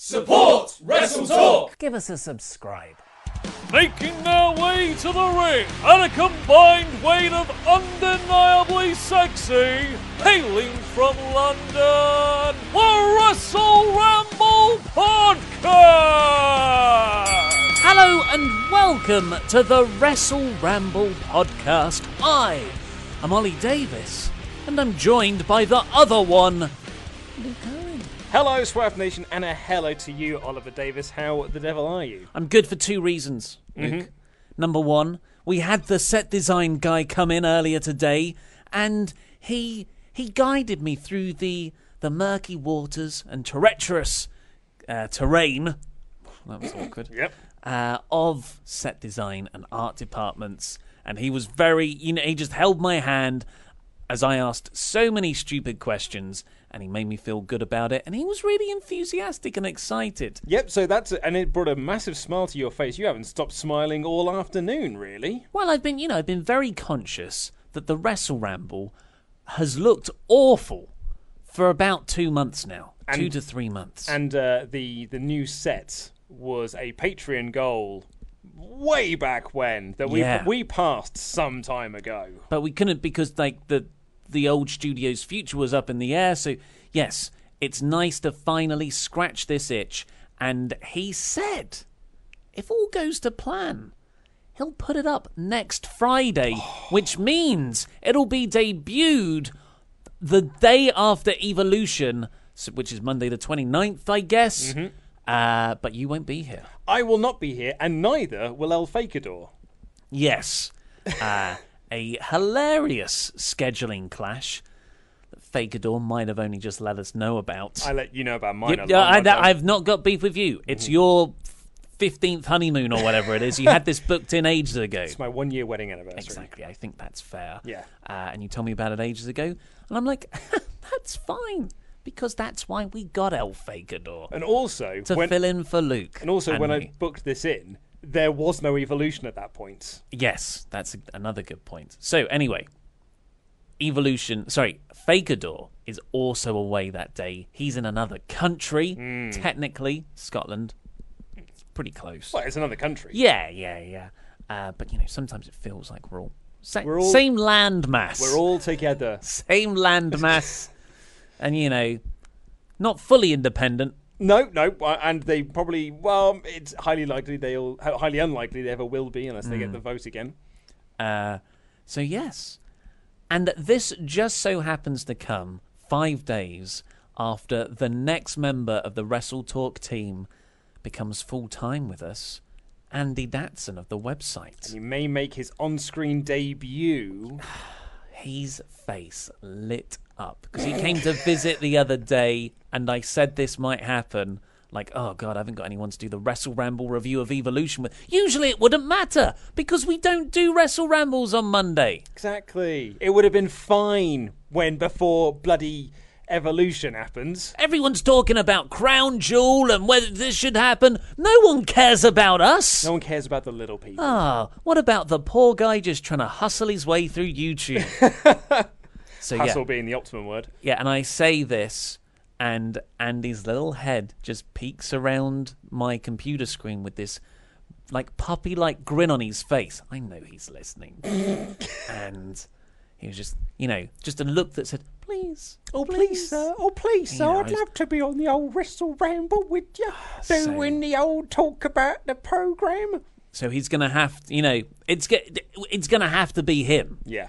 Support Wrestle Talk! Give us a subscribe. Making their way to the ring at a combined weight of undeniably sexy, hailing from London, the Wrestle Ramble Podcast! Hello and welcome to the Wrestle Ramble Podcast. I am Ollie Davis, and I'm joined by the other one, Luke Owen. Hello, Swerve Nation, and a hello to you, Oliver Davis. How the devil are you? I'm good for two reasons, Luke. Number one, we had the set design guy come in earlier today, and he he guided me through the the murky waters and treacherous uh, terrain. That was awkward. Yep. uh, of set design and art departments, and he was very, you know, he just held my hand as I asked so many stupid questions, and he made me feel good about it, and he was really enthusiastic and excited. Yep, so that's and it brought a massive smile to your face. You haven't stopped smiling all afternoon, really. Well, I've been, you know, I've been very conscious that the Wrestle Ramble has looked awful for about two months now, two to three months. And uh, the the new set was a Patreon goal way back when that we Yeah. we passed some time ago. but we couldn't because like the the old studio's future was up in the air. So yes, it's nice to finally scratch this itch. And he said, if all goes to plan, he'll put it up next Friday, which means it'll be debuted the day after Evolution, which is Monday the 29th, I guess. Uh, but you won't be here. I will not be here, and neither will El Fakador. Yes. Uh, a hilarious scheduling clash that Fakador might have only just let us know about. I let you know about mine. Yep, a yeah, long I, time. I've not got beef with you. It's your 15th honeymoon or whatever it is. You had this booked in ages ago. It's my one year wedding anniversary. Exactly. I think that's fair. Yeah. Uh, and you told me about it ages ago. And I'm like, that's fine. Because that's why we got El Fakador. And also, To when, fill in for Luke. and also when I booked this in, there was no evolution at that point. Yes, that's another good point. So anyway, Evolution, sorry, Fakador is also away that day. He's in another country, Hmm. technically Scotland. It's pretty close. Well, it's another country. Yeah, yeah, yeah. Uh, but you know, sometimes it feels like we're all, sa- We're all- same landmass. We're all together. same landmass, and you know, not fully independent. No, no, uh, and they probably well, it's highly likely they'll highly unlikely they ever will be unless Hmm. they get the vote again. Uh, so yes, and this just so happens to come five days after the next member of the Wrestle Talk team becomes full time with us, Andy Datson of the website. He may make his on-screen debut. His face lit up because he came to visit the other day, and I said this might happen. Like, oh god, I haven't got anyone to do the Wrestle Ramble review of Evolution with. Usually it wouldn't matter because we don't do Wrestle Rambles on Monday. Exactly. It would have been fine when before bloody evolution happens. Everyone's talking about Crown Jewel and whether this should happen. No one cares about us. No one cares about the little people. Ah, what about the poor guy just trying to hustle his way through YouTube? so Hustle yeah, being the optimum word. yeah, and I say this, and Andy's little head just peeks around my computer screen with this like puppy-like grin on his face. I know he's listening, and He was just, you know, just a look that said, "Please, Oh please, sir! Oh please, You sir! know, I'd it's- love to be on the old Wrestle Ramble with you, so- doing the old talk about the program. So he's gonna have, you know, it's ge- it's gonna have to be him. Yeah,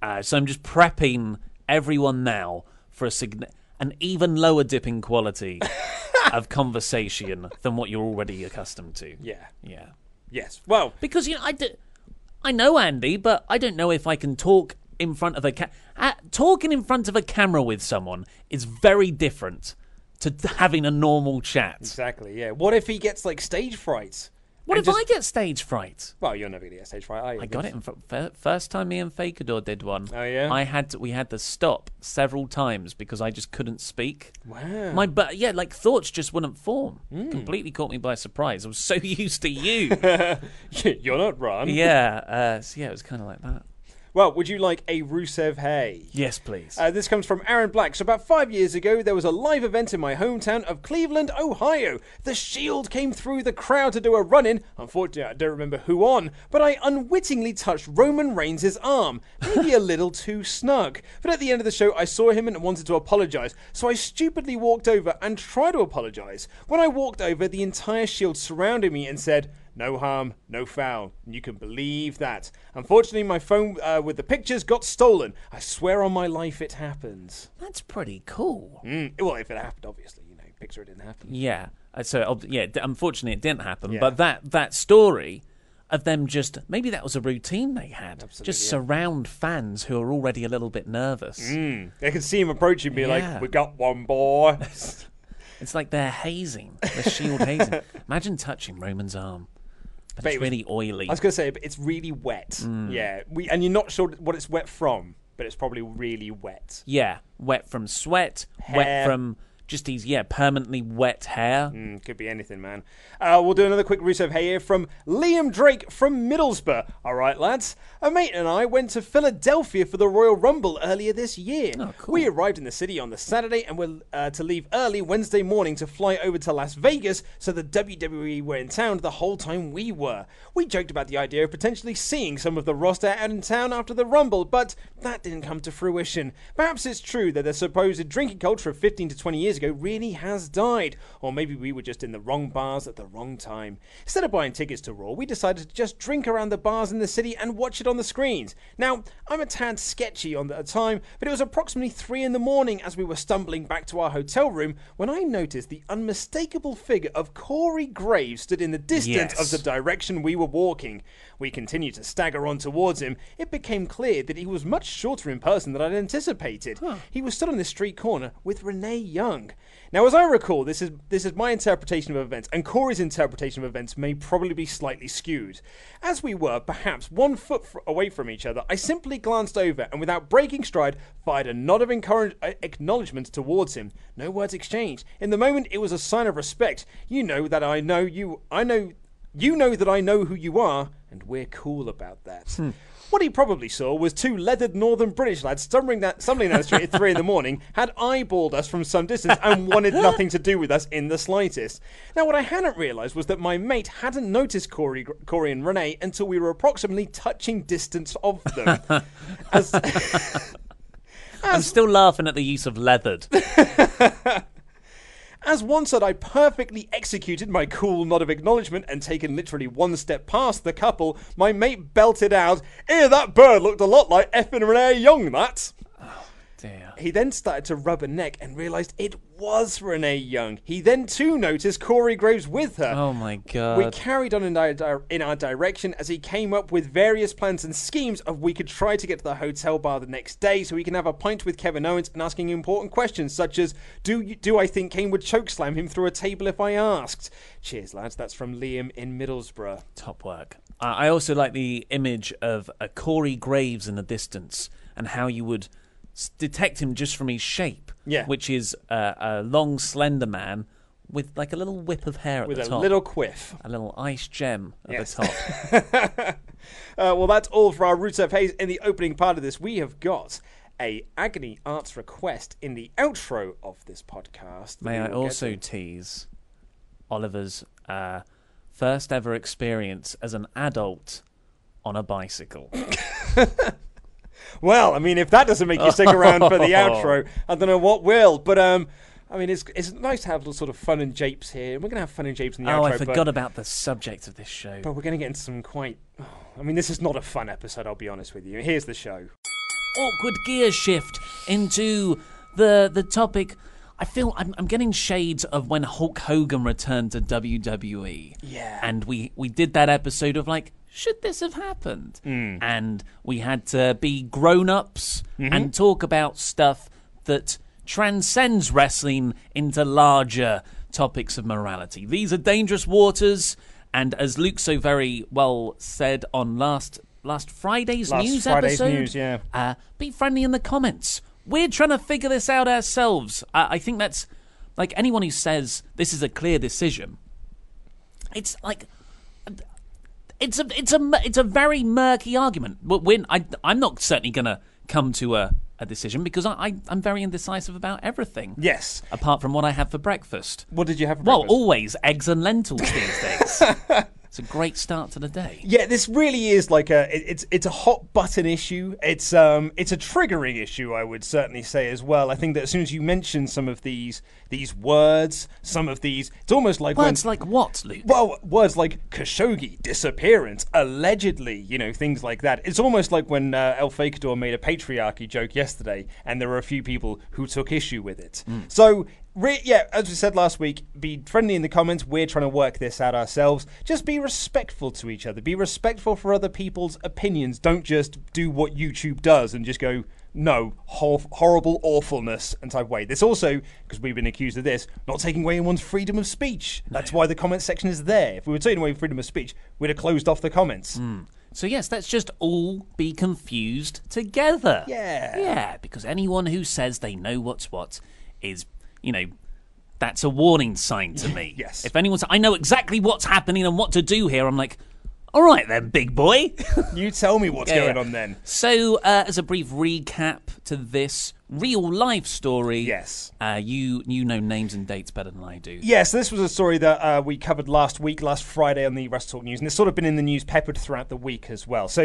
Uh, so I'm just prepping everyone now for a sign- an even lower dipping quality of conversation than what you're already accustomed to. yeah, Yeah. yes. Well, Because you know, I do, I know Andy, but I don't know if I can talk in front of a ca- uh, talking in front of a camera with someone is very different to having a normal chat. exactly. Yeah. What if he gets like stage fright? What if just- I get stage fright? Well, you're never gonna get stage fright, are you? I got it in fr- first time me and Fakador did one. Oh, yeah? I had to, we had to stop several times because I just couldn't speak. Wow. My but yeah, like thoughts just wouldn't form. Hmm. Completely caught me by surprise. I was so used to you. you're not Ron. yeah, uh, so yeah, it was kind of like that. Well, would you like a Rusev Hey? Yes, please. Uh, this comes from Aaron Black. So, about five years ago, there was a live event in my hometown of Cleveland, Ohio. The Shield came through the crowd to do a run in. Unfortunately, I don't remember who on, but I unwittingly touched Roman Reigns' arm. Maybe a little too snug. But at the end of the show, I saw him and wanted to apologize. So, I stupidly walked over and tried to apologize. When I walked over, the entire Shield surrounded me and said, no harm, no foul. And you can believe that. Unfortunately, my phone uh, with the pictures got stolen. I swear on my life it happened. That's pretty cool. Mm, well, if it happened, obviously, you know, picture it didn't happen. Yeah. Uh, So yeah, d- unfortunately it didn't happen. Yeah. But that that story of them just maybe that was a routine they had. Absolutely, just surround fans who are already a little bit nervous. Mm, they could see him approaching be Yeah. like, we got one boy. It's like they're hazing, the shield hazing. Imagine touching Roman's arm. But it's it was- really oily. I was going to say, but it's really wet. Mm. Yeah, we and you're not sure what it's wet from, but it's probably really wet. Yeah, wet from sweat, Hair. wet from just these yeah permanently wet hair. Mm, could be anything, man. Uh, we'll do another quick Rusev Hey here from Liam Drake from Middlesbrough. All right, lads. A mate and I went to Philadelphia for the Royal Rumble earlier this year. Oh, cool. We arrived in the city on the Saturday and were uh, to leave early Wednesday morning to fly over to Las Vegas so the WWE were in town the whole time we were. We joked about the idea of potentially seeing some of the roster out in town after the Rumble, but that didn't come to fruition. Perhaps it's true that the supposed drinking culture of 15 to 20 years ago really has died, or maybe we were just in the wrong bars at the wrong time. Instead of buying tickets to Raw, we decided to just drink around the bars in the city and watch it on the screens. Now, I'm a tad sketchy on the time, but it was approximately 3 in the morning as we were stumbling back to our hotel room when I noticed the unmistakable figure of Corey Graves stood in the distance Yes. of the direction we were walking. We continued to stagger on towards him. It became clear that he was much shorter in person than I'd anticipated. He was stood on the street corner with Renee Young. Now, as I recall, this is this is my interpretation of events, and Corey's interpretation of events may probably be slightly skewed. As we were perhaps one foot fr- away from each other, I simply glanced over and, without breaking stride, fired a nod of encourage- uh, acknowledgement towards him. No words exchanged. In the moment, it was a sign of respect. You know that I know you. I know you know that I know who you are, and we're cool about that. Hmm. What he probably saw was two leathered northern British lads stumbling, that, stumbling down the street at three in the morning, had eyeballed us from some distance, and wanted nothing to do with us in the slightest. Now, what I hadn't realised was that my mate hadn't noticed Corey, Corey and Renee until we were approximately touching distance of them. As, I'm still laughing at the use of leathered. As once had I perfectly executed my cool nod of acknowledgement and taken literally one step past the couple, my mate belted out, Ew, that bird looked a lot like effing Renee Young, that. Dear. He then started to rub her neck and realised it was Renee Young. He then too noticed Corey Graves with her. Oh my god. We carried on in our, di- in our direction as he came up with various plans and schemes of we could try to get to the hotel bar the next day so we can have a pint with Kevin Owens and asking important questions such as do you, do I think Kane would chokeslam him through a table if I asked? Cheers lads, that's from Liam in Middlesbrough. Top work. Uh, I also like the image of a Corey Graves in the distance and how you would detect him just from his shape. Yeah. Which is uh, a long, slender man with like a little whip of hair at With the a little quiff. a little ice gem at Yes. the top. Uh, well, that's all for our Roots of Haze in the opening part of this. We have got a Agony Arts request in the outro of this podcast. May I get also tease Oliver's uh, first ever experience as an adult on a bicycle? well, I mean, if that doesn't make you stick around for the outro, I don't know what will. But um, I mean, it's it's nice to have a little sort of fun and japes here. We're gonna have fun and japes in the Oh, outro. I forgot but, about the subject of this show. but we're gonna get into some quite. I mean, this is not a fun episode. I'll be honest with you. Here's the show. awkward gear shift into the the topic. I feel I'm, I'm getting shades of when Hulk Hogan returned to WWE. Yeah. and we we did that episode of like, should this have happened? And we had to be grown ups and talk about stuff that transcends wrestling into larger topics of morality. These are dangerous waters, and as Luke so very well said on last last Friday's Last news Friday's episode, news, yeah. uh, be friendly in the comments. We're trying to figure this out ourselves. Uh, I think that's like anyone who says this is a clear decision. It's like it's a it's a it's a very murky argument. But when I I'm not certainly going to come to a, a decision because I, I I'm very indecisive about everything. Yes. Apart from what I have for breakfast. What did you have for Well, breakfast? always eggs and lentils these days. it's a great start to the day. Yeah, this really is like a it- it's it's a hot button issue. It's um it's a triggering issue, I would certainly say as well. I think that as soon as you mention some of these these words, some of these, it's almost like Words when like what, Luke? well, words like Khashoggi, disappearance, allegedly, you know, things like that. It's almost like when uh, El Fakador made a patriarchy joke yesterday, and there were a few people who took issue with it. So, re- yeah, as we said last week, be friendly in the comments. We're trying to work this out ourselves. Just be respectful to each other. Be respectful for other people's opinions. Don't just do what YouTube does and just go, no, hor- horrible awfulness and type way. This also, because we've been accused of this, not taking away anyone's freedom of speech. That's why the comment section is there. If we were taking away freedom of speech, we'd have closed off the comments. Hmm. So yes, let's just all be confused together. Yeah. Yeah, because anyone who says they know what's what is, you know, that's a warning sign to me. Yes. If anyone's I know exactly what's happening and what to do here, I'm like, all right then, big boy. You tell me what's Yeah, going yeah. on then. So, uh, as a brief recap to this real life story, Yes. uh, you you know names and dates better than I do. Yeah, so this was a story that uh, we covered last week, last Friday on the Wrestle Talk News, and it's sort of been in the news peppered throughout the week as well. So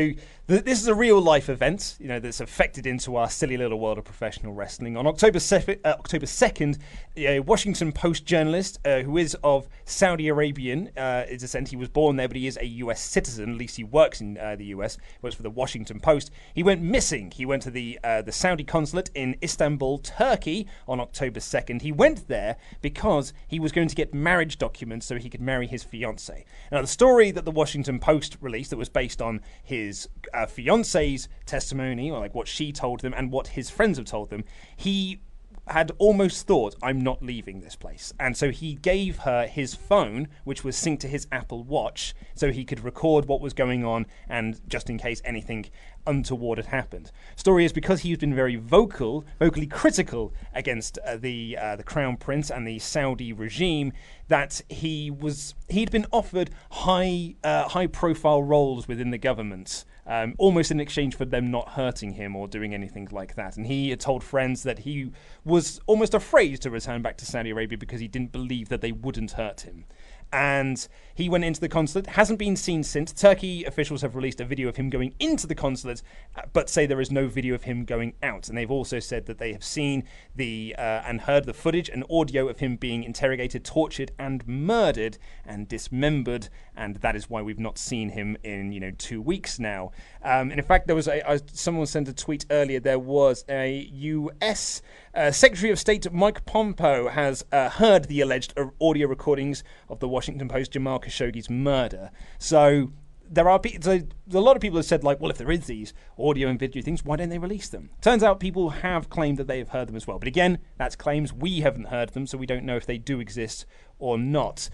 th- this is a real life event, you know, that's affected into our silly little world of professional wrestling. On October sef- uh, October second, a Washington Post journalist uh, who is of Saudi Arabian uh, is descent. He was born there, but he is a U.S. citizen. At least he works in uh, the U.S. Works for the Washington Post. He went missing. He went to the uh, the Saudi consulate in Istanbul, Turkey, on October second. He went there because he was going to get marriage documents so he could marry his fiancee. Now, the story that the Washington Post released that was based on his uh, fiance's testimony, or like what she told them and what his friends have told them, he had almost thought, I'm not leaving this place. And so he gave her his phone, which was synced to his Apple Watch, so he could record what was going on and just in case anything untoward had happened. Story is because he's been very vocal, vocally critical against uh, the uh, the crown prince and the Saudi regime that he was he'd been offered high uh, high profile roles within the government um, almost in exchange for them not hurting him or doing anything like that. And he had told friends that he was almost afraid to return back to Saudi Arabia because he didn't believe that they wouldn't hurt him. And he went into the consulate, hasn't been seen since. Turkey officials have released a video of him going into the consulate, uh, but say there is no video of him going out. And they've also said that they have seen the uh, and heard the footage and audio of him being interrogated, tortured, and murdered and dismembered. And that is why we've not seen him in you know two weeks now. Um, and in fact, there was a, a someone sent a tweet earlier. There was a U.S. Uh, Secretary of State Mike Pompeo has uh, heard the alleged uh, audio recordings of the Washington Post Jamal Khashoggi's murder. So there are pe- so a lot of people have said like, well, if there is these audio and video things, why don't they release them? Turns out people have claimed that they have heard them as well. But again, that's claims we haven't heard them, so we don't know if they do exist or not.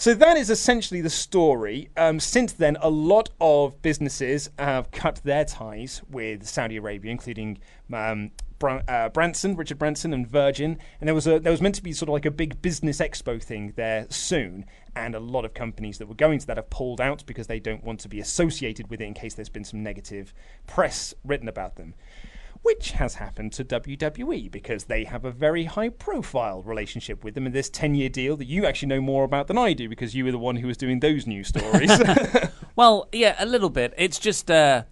So that is essentially the story. Um, since then, a lot of businesses have cut their ties with Saudi Arabia, including um, Bran- uh, Branson, Richard Branson, and Virgin. And there was a there was meant to be sort of like a big business expo thing there soon. And a lot of companies that were going to that have pulled out because they don't want to be associated with it in case there's been some negative press written about them which has happened to WWE because they have a very high profile relationship with them in this 10 year deal that you actually know more about than I do because you were the one who was doing those news stories. Well, yeah, a little bit. It's just uh,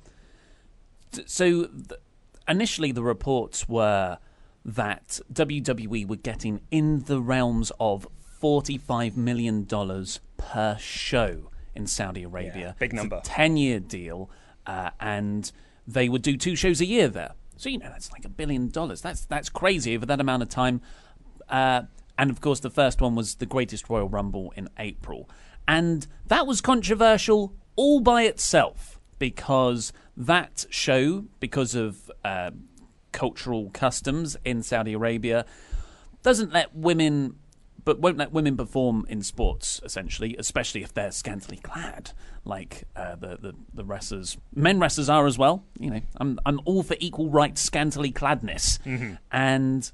t- so th- initially the reports were that WWE were getting in the realms of $45 million per show in Saudi Arabia. big number. 10 year deal, uh, and they would do two shows a year there. So, you know, that's like a billion dollars. That's, that's crazy over that amount of time. Uh, and of course, the first one was the Greatest Royal Rumble in April. And that was controversial all by itself because that show, because of uh, cultural customs in Saudi Arabia, doesn't let women, but won't let women perform in sports, essentially, especially if they're scantily clad, like uh, the, the the wrestlers. Men wrestlers are as well. You know, I'm I'm all for equal rights, scantily cladness, and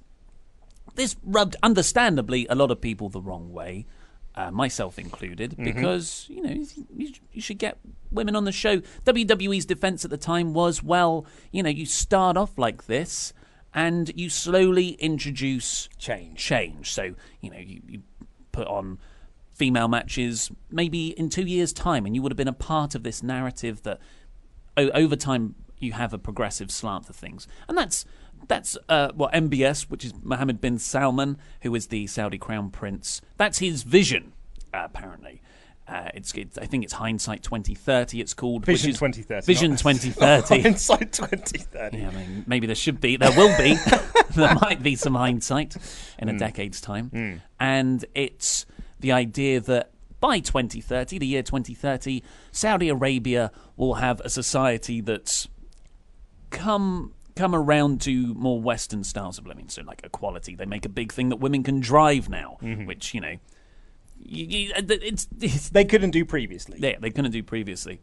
this rubbed, understandably, a lot of people the wrong way, uh, myself included, because you know you, you should get women on the show. WWE's defense at the time was, well, you know, you start off like this, and you slowly introduce Change. change. So you know, you, you put on female matches maybe in two years' time, and you would have been a part of this narrative that o- over time you have a progressive slant for things, and that's that's uh, what MBS, which is Mohammed bin Salman, who is the Saudi crown prince. That's his vision, uh, apparently. Uh, it's, it's I think it's hindsight 2030. It's called Vision is- 2030. Vision not- 2030. Hindsight 2030. Yeah, I mean, maybe there should be, there will be, there might be some hindsight in a hmm. decade's time. Hmm. And it's the idea that by 2030, the year 2030, Saudi Arabia will have a society that's come come around to more Western styles of living. So, like equality, they make a big thing that women can drive now, mm-hmm. which you know, Uh, it's, it's They couldn't do previously. yeah, they couldn't do previously.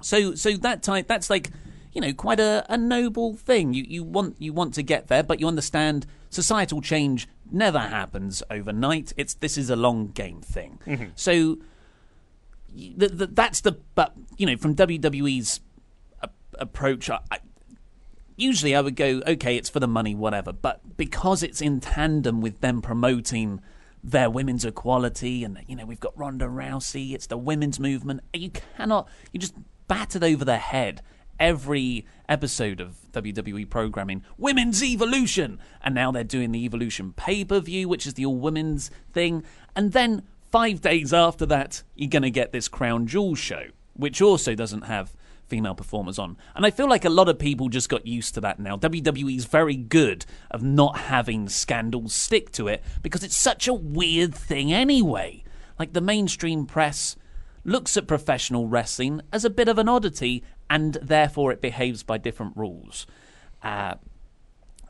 So so that type that's like you know quite a, a noble thing. You you want you want to get there, but you understand societal change never happens overnight. It's this is a long game thing. Mm-hmm. So y- th th that's the but you know from WWE's a- approach. I, I, usually I would go, okay, it's for the money, whatever. But because it's in tandem with them promoting their women's equality, and you know we've got Ronda Rousey, it's the women's movement. You cannot, you just battered over the head every episode of WWE programming, Women's Evolution, and now they're doing the Evolution pay per view, which is the all women's thing, and then five days after that, you're going to get this Crown Jewel show, which also doesn't have female performers on. And I feel like a lot of people just got used to that now. WWE's very good of not having scandals stick to it because it's such a weird thing anyway. Like the mainstream press looks at professional wrestling as a bit of an oddity and therefore it behaves by different rules. Uh,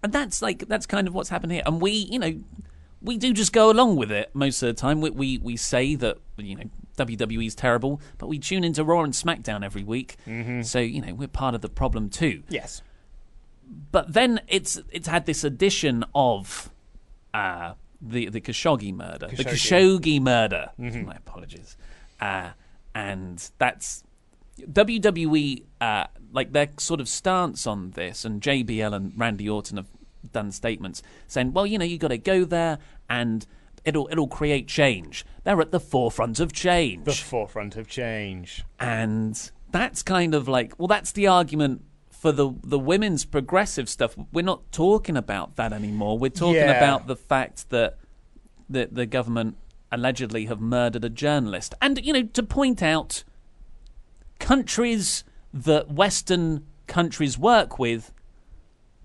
and that's like that's kind of what's happened here. And we, you know, we do just go along with it most of the time. We we, we say that you know WWE's terrible, but we tune into Raw and SmackDown every week. So you know we're part of the problem too. Yes. But then it's it's had this addition of uh, the the Khashoggi murder, the Khashoggi murder. My apologies. Uh, and that's WWE, uh, like their sort of stance on this, and JBL and Randy Orton have done statements saying, "Well, you know, you got to go there, and it'll it'll create change." They're at the forefront of change, The forefront of change. and that's kind of like, well, that's the argument for the the women's progressive stuff. We're not talking about that anymore. We're talking Yeah. about the fact that the the government allegedly have murdered a journalist, and you know, to point out countries that Western countries work with,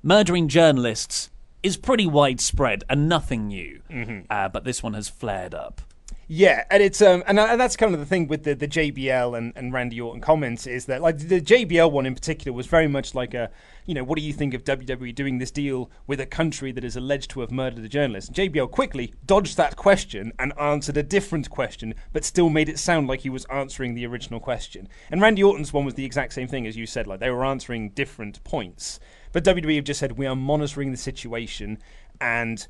murdering journalists is pretty widespread and nothing new. Uh, but this one has flared up. Yeah, and it's um, and, and that's kind of the thing with the, the JBL and, and Randy Orton comments is that like the JBL one in particular was very much like a, you know, what do you think of WWE doing this deal with a country that is alleged to have murdered a journalist? JBL quickly dodged that question and answered a different question, but still made it sound like he was answering the original question. And Randy Orton's one was the exact same thing as you said, like they were answering different points. But WWE have just said we are monitoring the situation and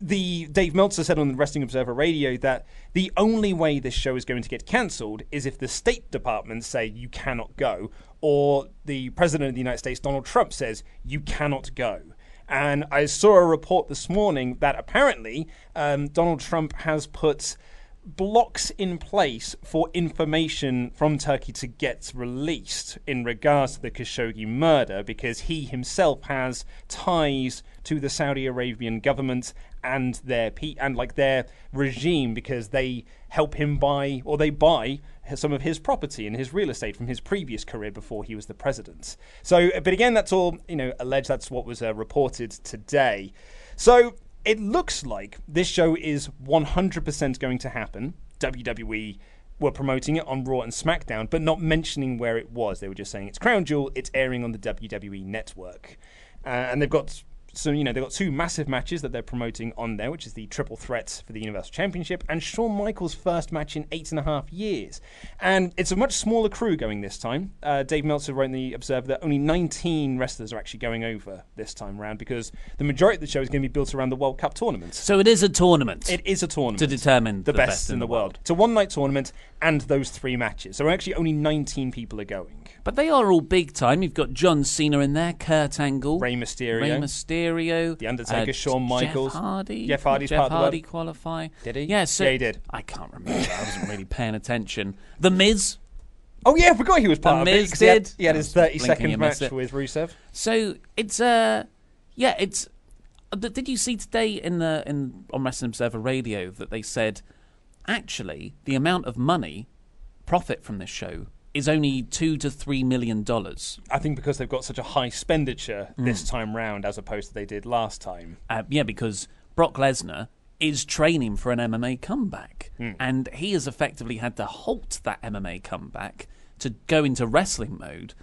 the Dave Meltzer said on the Wrestling Observer Radio that the only way this show is going to get cancelled is if the State Department say you cannot go, or the President of the United States, Donald Trump, says you cannot go. And I saw a report this morning that apparently um, Donald Trump has put blocks in place for information from Turkey to get released in regards to the Khashoggi murder because he himself has ties to the Saudi Arabian government and their pe- and like their regime because they help him buy or they buy some of his property and his real estate from his previous career before he was the president. So, but again, that's all you know alleged. That's what was uh, reported today. So it looks like this show is 100% going to happen. WWE were promoting it on Raw and SmackDown, but not mentioning where it was. They were just saying it's Crown Jewel, it's airing on the WWE network. Uh, and they've got so you know they've got two massive matches that they're promoting on there, which is the triple threat for the Universal Championship and Shawn Michaels' first match in eight and a half years. And it's a much smaller crew going this time. Uh, Dave Meltzer wrote in the Observer that only 19 wrestlers are actually going over this time around because the majority of the show is going to be built around the World Cup tournament. So it is a tournament. It is a tournament to determine the, best, in the world. It's a one night tournament and those three matches. So actually only 19 people are going. But they are all big time. You've got John Cena in there, Kurt Angle, Rey Mysterio, Rey Mysterio, The Undertaker, uh, Shawn Michaels. Jeff Hardy. Jeff Hardy's Jeff part of the Hardy qualify. Did he? Yeah, so Yeah, he did. I can't remember. I wasn't really paying attention. The Miz. Oh yeah, I forgot he was part of it. Miz 'cause he had- did. He had, I his was 30 blinking second match missed it. with Rusev. So it's uh yeah, it's. uh, th- Did you see today in the in on Wrestling Observer Radio that they said actually the amount of money profit from this show is only two to three million dollars. I think because they've got such a high expenditure this Mm. time round as opposed to they did last time. Uh, yeah, because Brock Lesnar is training for an MMA comeback, Hmm. and he has effectively had to halt that MMA comeback to go into wrestling mode.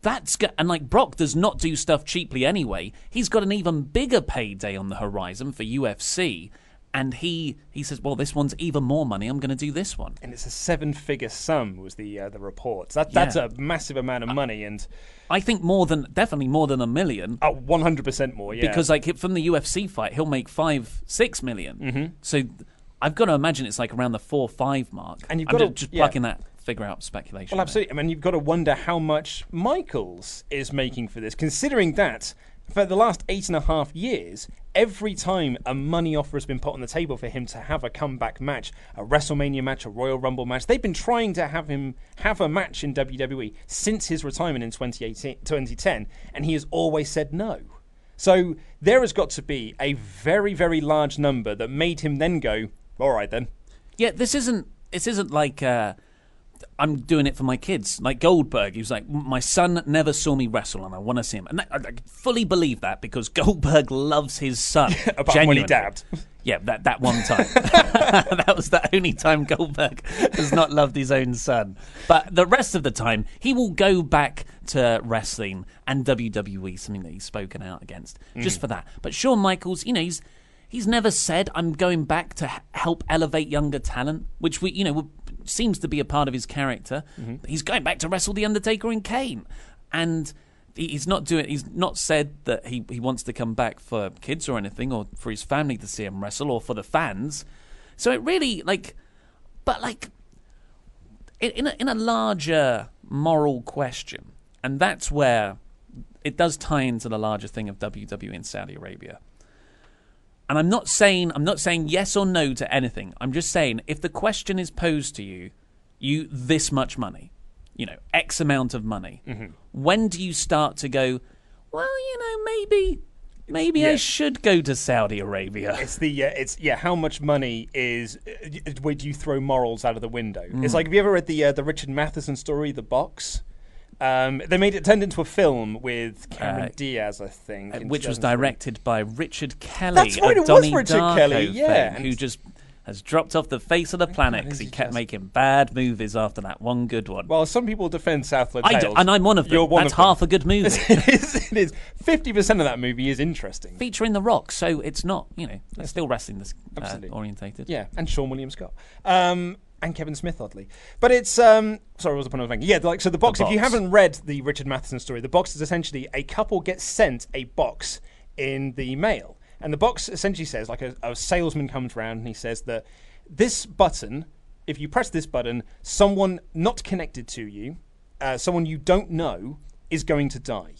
That's go- and like Brock does not do stuff cheaply anyway. He's got an even bigger payday on the horizon for UFC, and he he says, "Well, this one's even more money. I'm going to do this one." And it's a seven-figure sum was the uh, the report. That that's Yeah. a massive amount of money and I think more than definitely more than a million. oh, 100% more, yeah. because like from the UFC fight, he'll make five, six million. Mm-hmm. So I've got to imagine it's like around the four, five mark. And you've I'm gotta- ju- just yeah. plucking that figure out speculation. Well, there. absolutely. I mean, you've got to wonder how much Michaels is making for this, considering that for the last eight and a half years, every time a money offer has been put on the table for him to have a comeback match, a WrestleMania match, a Royal Rumble match, they've been trying to have him have a match in WWE since his retirement in 2018, 2010, and he has always said no. So there has got to be a very, very large number that made him then go, all right then. Yeah, this isn't. This isn't like. Uh, I'm doing it for my kids. Like Goldberg, he was like, my son never saw me wrestle, and I want to see him. And I, I fully believe that because Goldberg loves his son. Apart from when he dabbed. Yeah, that that one time. that was the only time Goldberg has not loved his own son. But the rest of the time, he will go back to wrestling and WWE, something that he's spoken out against, mm. just for that. But Shawn Michaels, you know, he's he's never said I'm going back to help elevate younger talent, which we, you know, seems to be a part of his character. Mm-hmm. He's going back to wrestle the Undertaker and Kane, and he's not doing. He's not said that he he wants to come back for kids or anything, or for his family to see him wrestle, or for the fans. So it really like, but like, in a, in a larger moral question, and that's where it does tie into the larger thing of WWE in Saudi Arabia. And I'm not saying I'm not saying yes or no to anything. I'm just saying if the question is posed to you, you this much money, you know, X amount of money. When do you start to go? Well, you know, maybe, maybe I should go to Saudi Arabia. It's the uh, it's yeah. How much money is uh, where do you throw morals out of the window? Mm. It's like have you ever read the uh, the Richard Matheson story, The Box? Um, they made it turned into a film with Cameron Uh, Diaz, I think, which was directed by Richard Kelly. That's right, it was Donnie Richard Darko Kelly, yeah, fame, who just has dropped off the face of the planet because he kept making bad movies after that one good one. Well, some people defend Southland I Tales. do, and I'm one of them. You're one That's of them. half a good movie. it is. It is. Fifty percent of that movie is interesting. Featuring The Rock, so it's not, you know, it's still wrestling this uh, Absolutely. orientated. Yeah, and Seann William Scott. Um, and Kevin Smith, oddly. But it's um sorry, what was the point I was making? Yeah, like so the box, The if you haven't read the Richard Matheson story, the box is essentially a couple gets sent a box in the mail. And the box essentially says, like a, a salesman comes around and he says that this button, if you press this button, someone not connected to you, uh, someone you don't know, is going to die.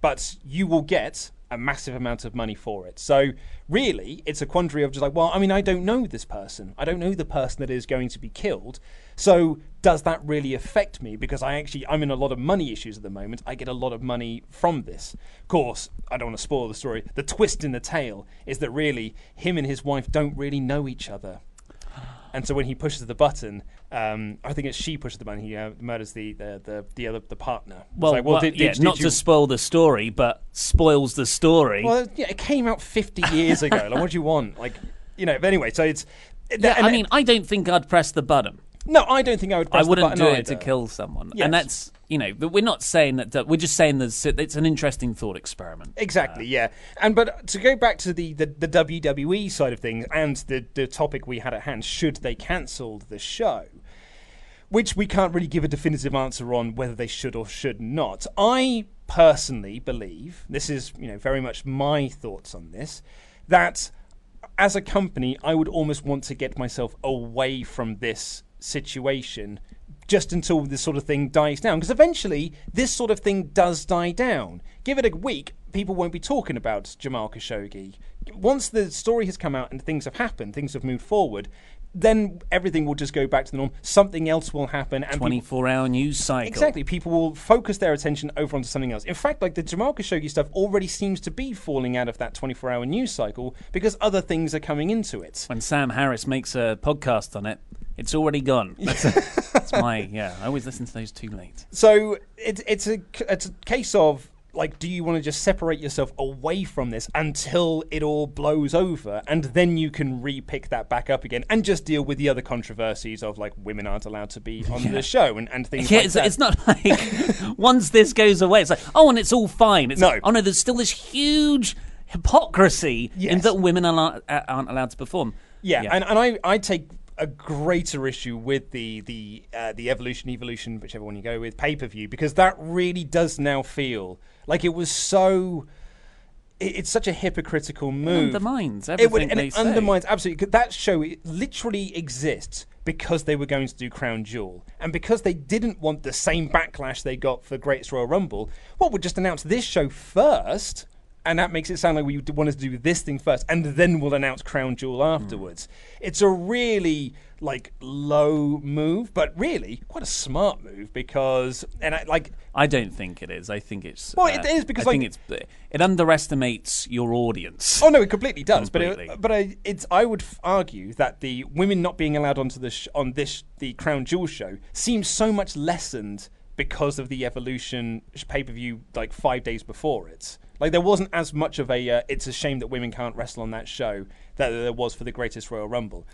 But you will get a massive amount of money for it. So really, it's a quandary of just like, well, I mean, I don't know this person. I don't know the person that is going to be killed. So does that really affect me? Because I actually I'm in a lot of money issues at the moment. I get a lot of money from this. Of course, I don't want to spoil the story. The twist in the tale is that really him and his wife don't really know each other. And so when he pushes the button, um, I think it's she pushes the button. He uh, murders the, the, the, the other the partner. Well, like, well, did- yeah, did- did not you- to spoil the story, but spoils the story. Well, yeah, it came out 50 years ago. like, what do you want? Like, you know. But anyway, so it's. yeah, I mean, I don't think I'd press the button. no, I don't think I would. Press I wouldn't do it to kill someone. Yes. And that's, you know, but we're not saying that, that we're just saying that it's an interesting thought experiment. Exactly, uh, yeah. And but to go back to the, the, the WWE side of things and the, the topic we had at hand, should they cancel the show? Which we can't really give a definitive answer on whether they should or should not. I personally believe, this is you know very much my thoughts on this, that as a company I would almost want to get myself away from this situation just until this sort of thing dies down. Because eventually, this sort of thing does die down. Give it a week, people won't be talking about Jamal Khashoggi. Once the story has come out and things have happened, things have moved forward, then everything will just go back to the norm. Something else will happen, and people- 24 hour news cycle. Exactly. People will focus their attention over onto something else. In fact, like the Jamal Khashoggi stuff already seems to be falling out of that 24 hour news cycle because other things are coming into it. When Sam Harris makes a podcast on it, it's already gone. That's, that's my, yeah, I always listen to those too late. So it, it's a it's a case of like, do you want to just separate yourself away from this until it all blows over, and then you can re-pick that back up again and just deal with the other controversies of like women aren't allowed to be on the show and, and things Yeah, like it's, that. it's not like once this goes away, it's like, oh, and it's all fine. It's No. like, oh no, there's still this huge hypocrisy in that women are uh, aren't allowed to perform. Yeah, and, and I, I take a greater issue with the the uh, the evolution, evolution, whichever one you go with, pay per view, because that really does now feel like it was so. it- It's such a hypocritical move. undermines It everything would, and it say. undermines absolutely. That show it literally exists because they were going to do Crown Jewel, and because they didn't want the same backlash they got for Greatest Royal Rumble. What would just announce this show first, and that makes it sound like we d- wanted to do this thing first, and then we'll announce Crown Jewel afterwards. It's a really like low move, but really quite a smart move because, and I like I don't think it is. I think it's. Well, uh, it is because, I think it's it underestimates your audience. Oh no, it completely does. Completely. But it, but I, it's I would f- argue that the women not being allowed onto the sh- on this the Crown Jewel show seems so much lessened because of the Evolution pay per view like five days before it. Like there wasn't as much of a uh, it's a shame that women can't wrestle on that show that there was for the Greatest Royal Rumble.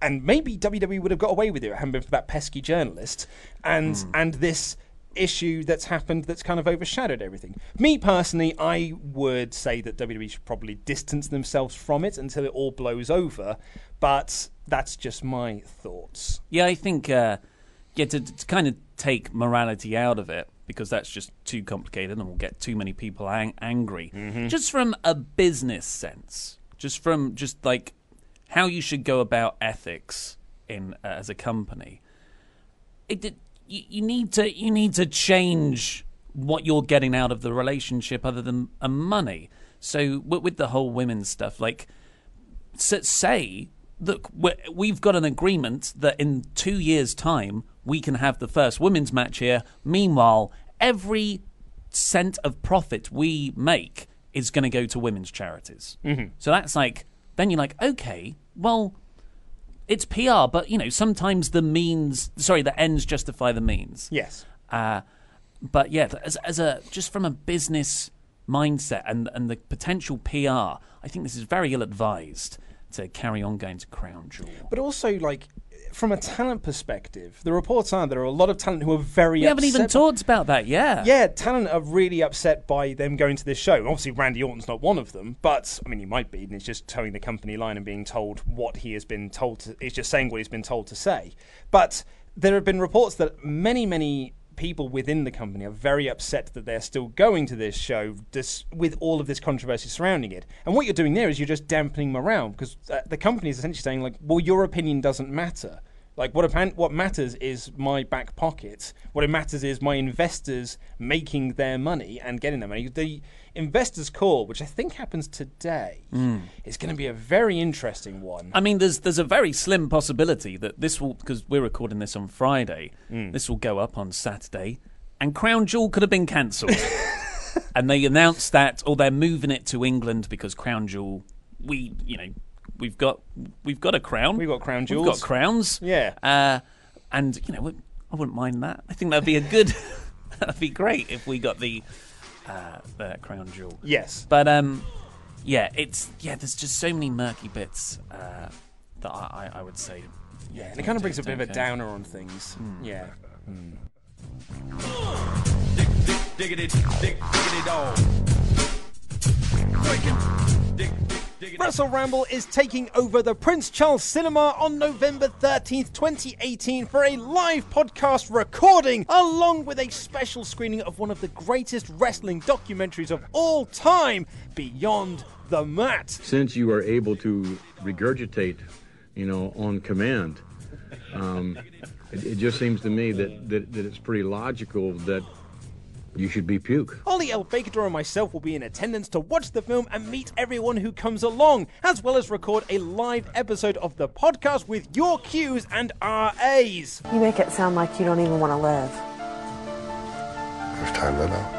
And maybe WWE would have got away with it, hadn't been for that pesky journalist, and and this issue that's happened that's kind of overshadowed everything. Me personally, I would say that WWE should probably distance themselves from it until it all blows over, but that's just my thoughts. Yeah, I think uh, yeah to, to kind of take morality out of it because that's just too complicated and will get too many people ang- angry. Mm-hmm. Just from a business sense, just from just like how you should go about ethics in uh, as a company. It, it you, you need to you need to change what you're getting out of the relationship other than uh, money. So with, with the whole women's stuff, like say look we- we've got an agreement that in two years time we can have the first women's match here meanwhile every cent of profit we make is going to go to women's charities mm-hmm. so that's like then you're like okay well it's pr but you know sometimes the means sorry the ends justify the means Yes. uh, but yeah, as, as a just from a business mindset and and the potential PR, I think this is very ill advised to carry on going to Crown Jewel. But also, like, from a talent perspective, the reports are there are a lot of talent who are very upset. We haven't even talked about that. Yeah, Yeah, talent are really upset by them going to this show. Obviously, Randy Orton's not one of them, but I mean, he might be, and it's just towing the company line and being told what he has been told to. It's just saying what he's been told to say. But there have been reports that many, many people within the company are very upset that they're still going to this show dis- with all of this controversy surrounding it. And what you're doing there is you're just dampening morale because uh, the company is essentially saying, like, well, your opinion doesn't matter. Like what what matters is my back pocket. What it matters is my investors making their money and getting their money. The investors call, which I think happens today, hmm. is going to be a very interesting one. I mean, there's there's a very slim possibility that this will because we're recording this on Friday. Hmm. This will go up on Saturday, and Crown Jewel could have been cancelled. and they announced that, or they're moving it to England because Crown Jewel, we you know, we've got we've got a crown. We've got crown jewels. We've got crowns. Yeah. Uh, and you know, I wouldn't mind that. I think that'd be a good. that'd be great if we got the uh, the crown jewel. Yes. But um, yeah, it's yeah. There's just so many murky bits uh, that I, I, I would say. Yeah, and it kind of brings a bit of a downer on things. Yeah. Diggity, dig, diggity dog. Wrestle Ramble is taking over the Prince Charles Cinema on November 13th, 2018 for a live podcast recording along with a special screening of one of the greatest wrestling documentaries of all time, Beyond the Mat. since you are able to regurgitate, you know, on command, um, it, it just seems to me that, that, that it's pretty logical that you should be puke. Ollie El Fakador and myself will be in attendance to watch the film and meet everyone who comes along, as well as record a live episode of the podcast with your cues and RAs. You make it sound like you don't even want to live. There's times I know.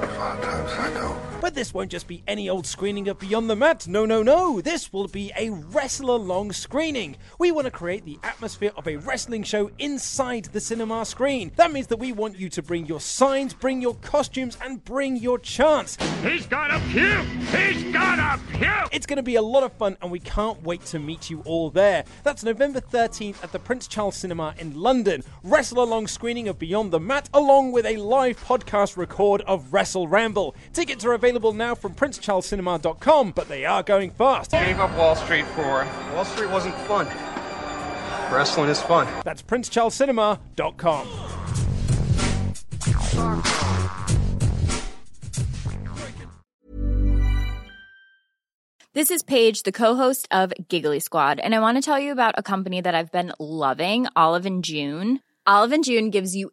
There's a lot of times I don't. But this won't just be any old screening of Beyond the Mat. No, no, no. This will be a wrestler long screening. We want to create the atmosphere of a wrestling show inside the cinema screen. That means that we want you to bring your signs, bring your costumes, and bring your chants. He's got a puke! He's got a puke! It's going to be a lot of fun, and we can't wait to meet you all there. That's November 13th at the Prince Charles Cinema in London. Wrestle along screening of Beyond the Mat, along with a live podcast record of Wrestle Ramble. Tickets are available now from princecharlescinema.com, but they are going fast. Gave up Wall Street for. Wall Street wasn't fun. Wrestling is fun. That's princecharlescinema.com. This is Paige, the co-host of Giggly Squad, and I want to tell you about a company that I've been loving, Olive and June. Olive and June gives you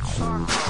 Uh.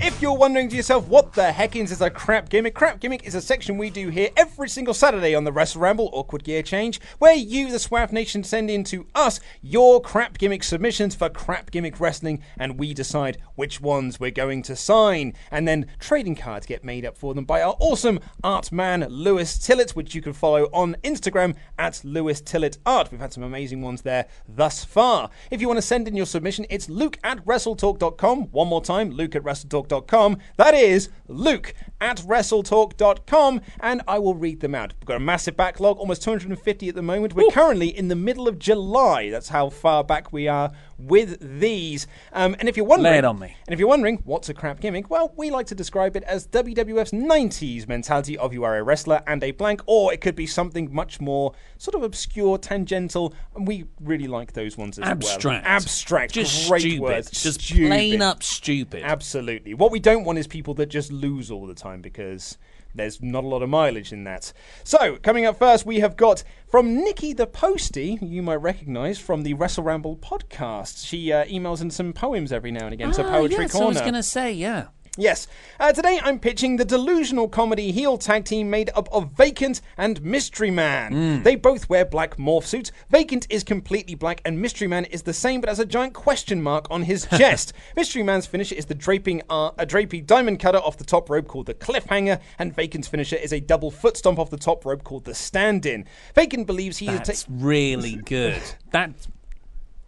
If you're wondering to yourself, what the heck is a crap gimmick? Crap gimmick is a section we do here every single Saturday on the Wrestle Ramble Awkward Gear Change, where you, the Swaff Nation, send in to us your crap gimmick submissions for crap gimmick wrestling, and we decide which ones we're going to sign. And then trading cards get made up for them by our awesome art man, Lewis Tillett, which you can follow on Instagram at Lewis Tillett Art. We've had some amazing ones there thus far. If you want to send in your submission, it's luke at wrestletalk.com. One more time, luke at wrestletalk.com. That is luke at wrestletalk.com, and I will read them out. We've got a massive backlog, almost 250 at the moment. We're currently in the middle of July. That's how far back we are with these. Um, and if you're wondering, Lay it on me. and if you're wondering what's a crap gimmick, well, we like to describe it as WWF's 90s mentality of you are a wrestler and a blank, or it could be something much more sort of obscure, tangential, and we really like those ones as Abstract. well. Abstract. Just great stupid. words. Just Stupid. plain up stupid. Absolutely. What we don't want is people that just lose all the time because there's not a lot of mileage in that. So, coming up first, we have got from Nikki the Postie, you might recognise from the Wrestle Ramble podcast. She uh, emails in some poems every now and again, so Ah, Poetry yes, Corner. I was going to say, yeah. Yes. Uh, today I'm pitching the delusional comedy heel tag team made up of Vacant and Mystery Man. Hmm. They both wear black morph suits. Vacant is completely black, and Mystery Man is the same but has a giant question mark on his chest. Mystery Man's finisher is the draping uh, a drapey diamond cutter off the top rope called the cliffhanger, and Vacant's finisher is a double foot stomp off the top rope called the stand-in. Vacant believes he That's is. ta- really good. That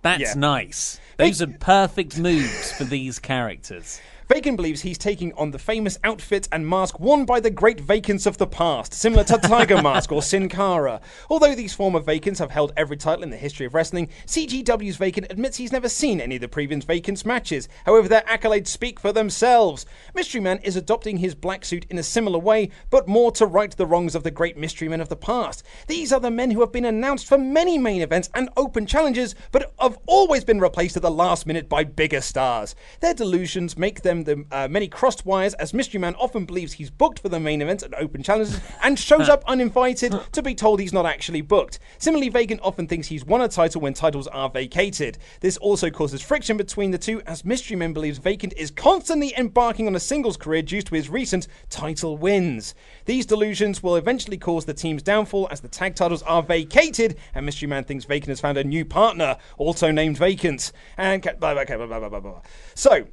that's Yeah. nice. Those are perfect moves for these characters. Vacant believes he's taking on the famous outfit and mask worn by the great Vacants of the past, similar to Tiger Mask or Sin Cara. Although these former Vacants have held every title in the history of wrestling, CGW's Vacant admits he's never seen any of the previous Vacants matches. However, their accolades speak for themselves. Mystery Man is adopting his black suit in a similar way, but more to right the wrongs of the great mystery men of the past. These are the men who have been announced for many main events and open challenges, but have always been replaced at the last minute by bigger stars. Their delusions make them the uh, many crossed wires, as Mystery Man often believes he's booked for the main events and open challenges, and shows up uninvited to be told he's not actually booked. Similarly, Vacant often thinks he's won a title when titles are vacated. This also causes friction between the two, as Mystery Man believes Vacant is constantly embarking on a singles career due to his recent title wins. These delusions will eventually cause the team's downfall as the tag titles are vacated, and Mystery Man thinks Vacant has found a new partner, also named Vacant. And blah, blah, blah. so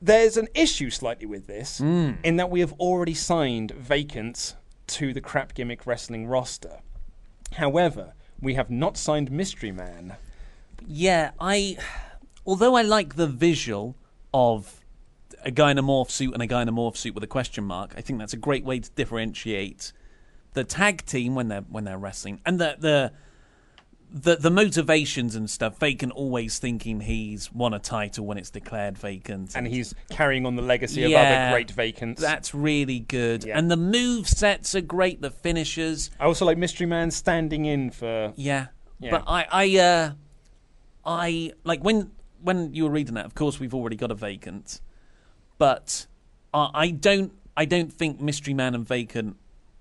there's an issue slightly with this hmm. in that we have already signed Vacant to the crap gimmick wrestling roster. However, we have not signed Mystery Man. Yeah, I. Although I like the visual of a guy in a morph suit and a guy in a morph suit with a question mark, I think that's a great way to differentiate the tag team when they're when they're wrestling and the the the, the motivations and stuff. Vacant always thinking he's won a title when it's declared vacant, And he's carrying on the legacy of other great Vacants. That's really good, Yeah. and the move sets are great. The finishes, I also like Mystery Man standing in for. yeah. Yeah. But I, I, uh, I like when when you were reading that. Of course, we've already got a vacant, but I, I don't, I don't think Mystery Man and Vacant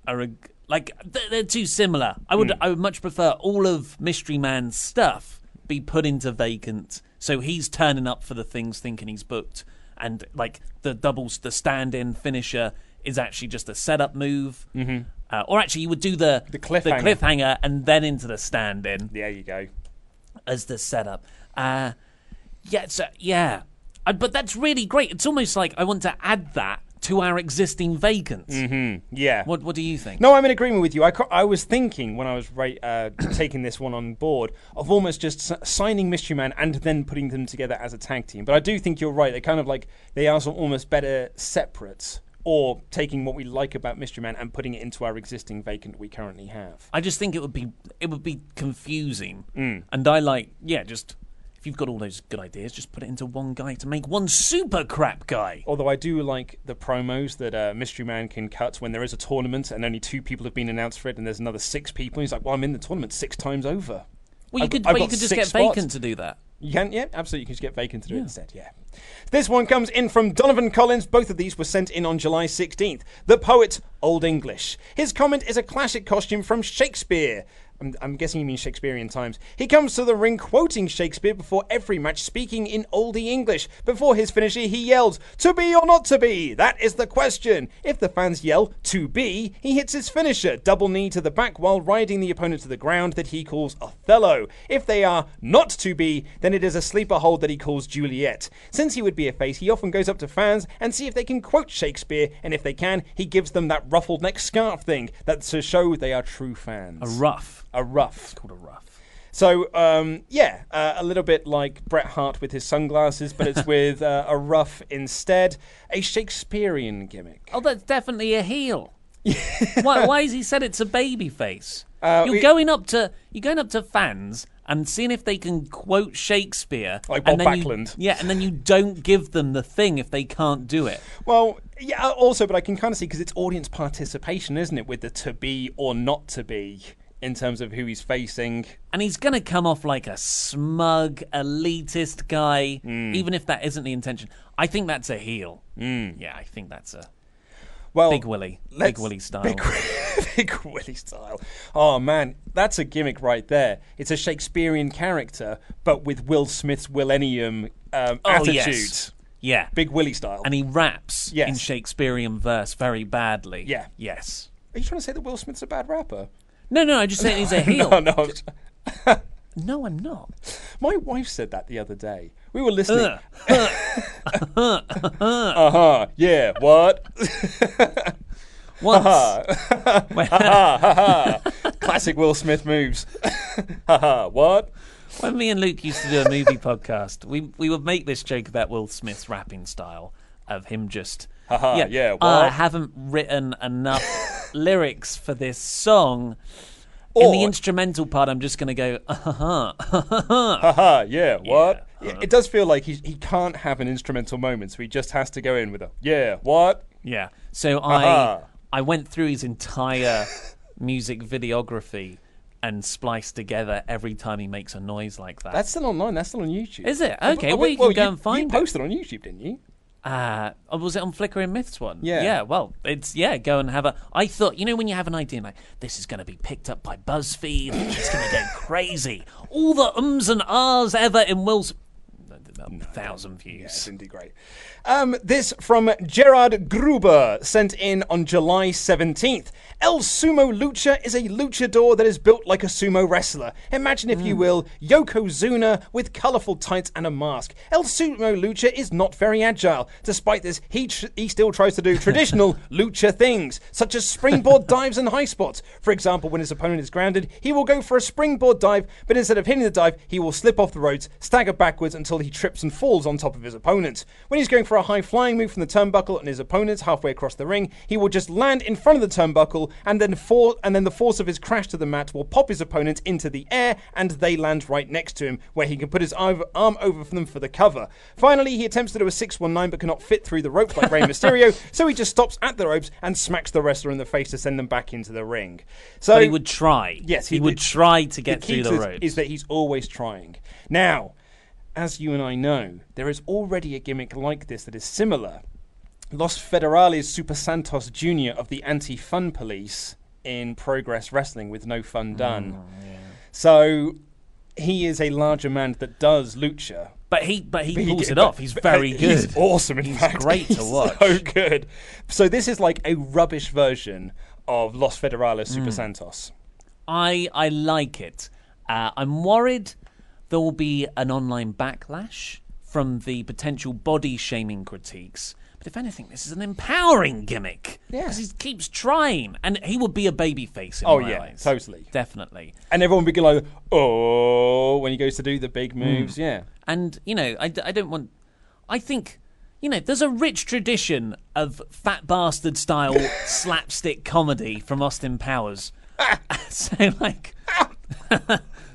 are a, like they're, they're too similar. I would, I would much prefer all of Mystery Man's stuff be put into Vacant, so he's turning up for the things thinking he's booked, and like the doubles, the stand-in finisher is actually just a setup move. Mm-hmm. Uh, or actually, you would do the The cliffhanger. cliffhanger and then into the stand-in There you go. as the setup. Uh, yeah, so, yeah. Uh, but that's really great. It's almost like I want to add that to our existing vacants. Mm-hmm. Yeah. What What do you think? No, I'm in agreement with you. I, I was thinking when I was right, uh, taking this one on board of almost just s- signing Mystery Man and then putting them together as a tag team. But I do think you're right. They kind of like they are sort of almost better separate, or taking what we like about Mystery Man and putting it into our existing vacant we currently have. I just think it would be it would be confusing, Mm. and I like yeah, just if you've got all those good ideas, just put it into one guy to make one super crap guy. Although I do like the promos that uh, Mystery Man can cut when there is a tournament and only two people have been announced for it, and there's another six people. He's like, "Well, I'm in the tournament six times over." Well, you I've- could I've well, you could just get spots. vacant to do that. You can, yeah, absolutely. You can just get Vacant to do it instead, yeah. This one comes in from Donovan Collins. Both of these were sent in on July 16th. The poet, Old English. His comment is a classic costume from Shakespeare. I'm, I'm guessing you mean Shakespearean times. He comes to the ring quoting Shakespeare before every match, speaking in oldie English. Before his finisher, he yells, To be or not to be? That is the question. If the fans yell, To be, he hits his finisher, double knee to the back while riding the opponent to the ground that he calls Othello. If they are not to be, then it is a sleeper hold that he calls Juliet. Since he would be a face, he often goes up to fans and see if they can quote Shakespeare, and if they can, he gives them that ruffled neck scarf thing, that to show they are true fans. A ruff. A ruff. It's called a ruff. So, um, yeah, uh, a little bit like Bret Hart with his sunglasses, but it's with uh, a ruff instead. A Shakespearean gimmick. Oh, that's definitely a heel. why, why has he said it's a baby face? Uh, you're it- going up to you're going up to fans and seeing if they can quote Shakespeare. Like and Bob then you- Backlund. yeah, and then you don't give them the thing if they can't do it. Well, yeah, also, but I can kind of see because it's audience participation, isn't it, with the to be or not to be in terms of who he's facing. And he's going to come off like a smug, elitist guy, Hmm. even if that isn't the intention. I think that's a heel. Yeah, I think that's a Well, Big Willie. Big Willie style. Big, Big Willie style. Oh man, that's a gimmick right there. It's a Shakespearean character, but with Will Smith's Millennium um, Oh, attitude. yes. Yeah. Big Willie style. And he raps Yes. in Shakespearean verse very badly. Yeah. Yes. Are you trying to say that Will Smith's a bad rapper? No, no, I just said he's a heel. no, no. No, I'm not. My wife said that the other day. We were listening. Ugh. uh huh. Yeah. What? Once. Ha ha. Ha ha. Classic Will Smith moves. Ha ha. Uh-huh, what? When me and Luke used to do a movie podcast, we we would make this joke about Will Smith's rapping style of him just Haha, yeah, I what?" haven't written enough lyrics for this song. In the instrumental part, I'm just going to go, uh-huh, Haha, yeah, what? Yeah, it does feel like he, he can't have an instrumental moment, so he just has to go in with a, yeah, what? Yeah. So I. I went through his entire music videography and spliced together every time he makes a noise like that. That's still online, that's still on YouTube. Is it? Okay, well, wait, you can go you, and find You it. posted on YouTube, didn't you? Uh, oh, was it on Flickr and Myths one? Yeah. Yeah, well, it's, yeah, go and have a. I thought, you know, when you have an idea, like, this is going to be picked up by BuzzFeed, it's going to go crazy. All the ums and ahs ever in Will's. A thousand views. Yes, indeed, great. Um, this from Gerard Gruber, sent in on July 17th. El Sumo Lucha is a luchador that is built like a sumo wrestler. Imagine, if you will, Yokozuna with colourful tights and a mask. El Sumo Lucha is not very agile. Despite this, he, tr- he still tries to do traditional lucha things, such as springboard dives and high spots. For example, when his opponent is grounded, he will go for a springboard dive, but instead of hitting the dive, he will slip off the ropes, stagger backwards until he trips and falls on top of his opponent. When he's going for a high flying move from the turnbuckle and his opponent halfway across the ring, he will just land in front of the turnbuckle and then for- and then the force of his crash to the mat will pop his opponent into the air and they land right next to him where he can put his arm over for them for the cover. Finally, he attempts to do a 619 but cannot fit through the ropes like Rey Mysterio, so he just stops at the ropes and smacks the wrestler in the face to send them back into the ring. So But he would try. Yes, he, would try to get the through the ropes. Is that he's always trying. Now, as you and I know, there is already a gimmick like this that is similar. Los Federales Super Santos Jr. of the Anti Fun Police in Progress Wrestling with No Fun Dunne. Mm, So he is a larger man that does lucha. But he, but he But pulls it off. He's very He's good. awesome. In He's fact, great to He's watch. So good. So this is like a rubbish version of Los Federales Super Mm. Santos. I I like it. Uh, I'm worried there will be an online backlash from the potential body shaming critiques. But if anything, this is an empowering gimmick. Yeah. Because he keeps trying. And he would be a babyface in Oh, yeah, eyes. totally. Definitely. And everyone would be like, oh, when he goes to do the big mm. moves. Yeah. And, you know, I, I don't want. I think, you know, there's a rich tradition of fat bastard style slapstick comedy from Austin Powers. so, like,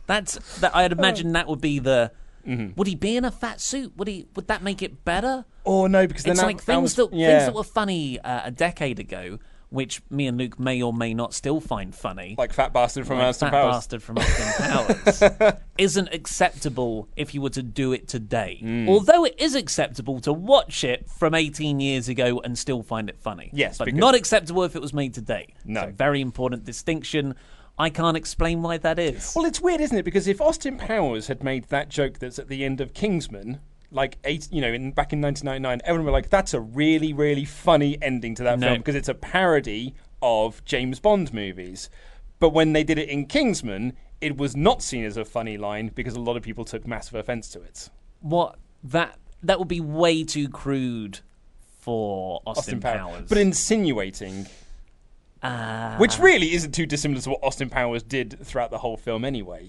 that's. That, I'd imagine that would be the. Would he be in a fat suit? Would he? Would that make it better? Oh no, because then it's that- like that things was- that things that were funny uh, a decade ago, which me and Luke may or may not still find funny. Like Fat Bastard from Like Austin Fat Powers. Bastard from Austin Powers isn't acceptable if you were to do it today. Mm. Although it is acceptable to watch it from 18 years ago and still find it funny. Yes, but because- not acceptable if it was made today. No. So very important distinction. I can't explain why that is. Well, it's weird, isn't it? Because if Austin Powers had made that joke that's at the end of Kingsman, like eight, you know, in, back in 1999, everyone would be like, "That's a really, really funny ending to that No. film because it's a parody of James Bond movies." But when they did it in Kingsman, it was not seen as a funny line because a lot of people took massive offense to it. What that that would be way too crude for Austin, Pow- Powers. but insinuating. Ah. Which really isn't too dissimilar to what Austin Powers did throughout the whole film, anyway.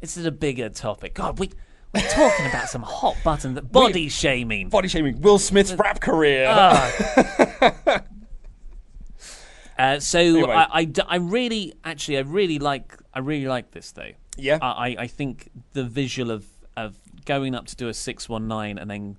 this is a bigger topic. God, we we're talking about some hot button that body shaming. Body shaming. Will Smith's rap career. Ah. Uh, so Anyway. I, I I really, actually, I really like, I really like this though. Yeah. I, I- I think the visual of of going up to do a six one nine and then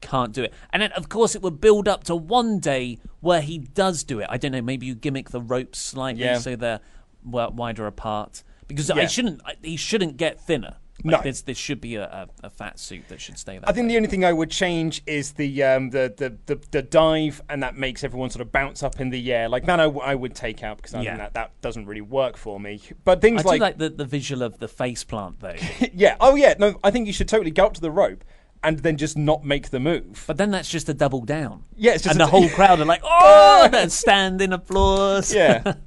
can't do it, and then of course it would build up to one day where he does do it. I don't know. Maybe you gimmick the ropes slightly Yeah. so they're wider apart because I shouldn't. I, he shouldn't get thinner. Like No. this, this should be a, a, a fat suit that should stay that. I think the only thing I would change is the um, the, the, the the dive, and that makes everyone sort of bounce up in the air. Like that, I, w- I would take out because I Yeah. think that that doesn't really work for me. But things I do like, like the, the visual of the face plant though. yeah, oh yeah, no, I think you should totally go up to the rope and then just not make the move. But then that's just a double down. Yeah, it's just and the a- whole crowd are like, oh, they're standing applause. Yeah.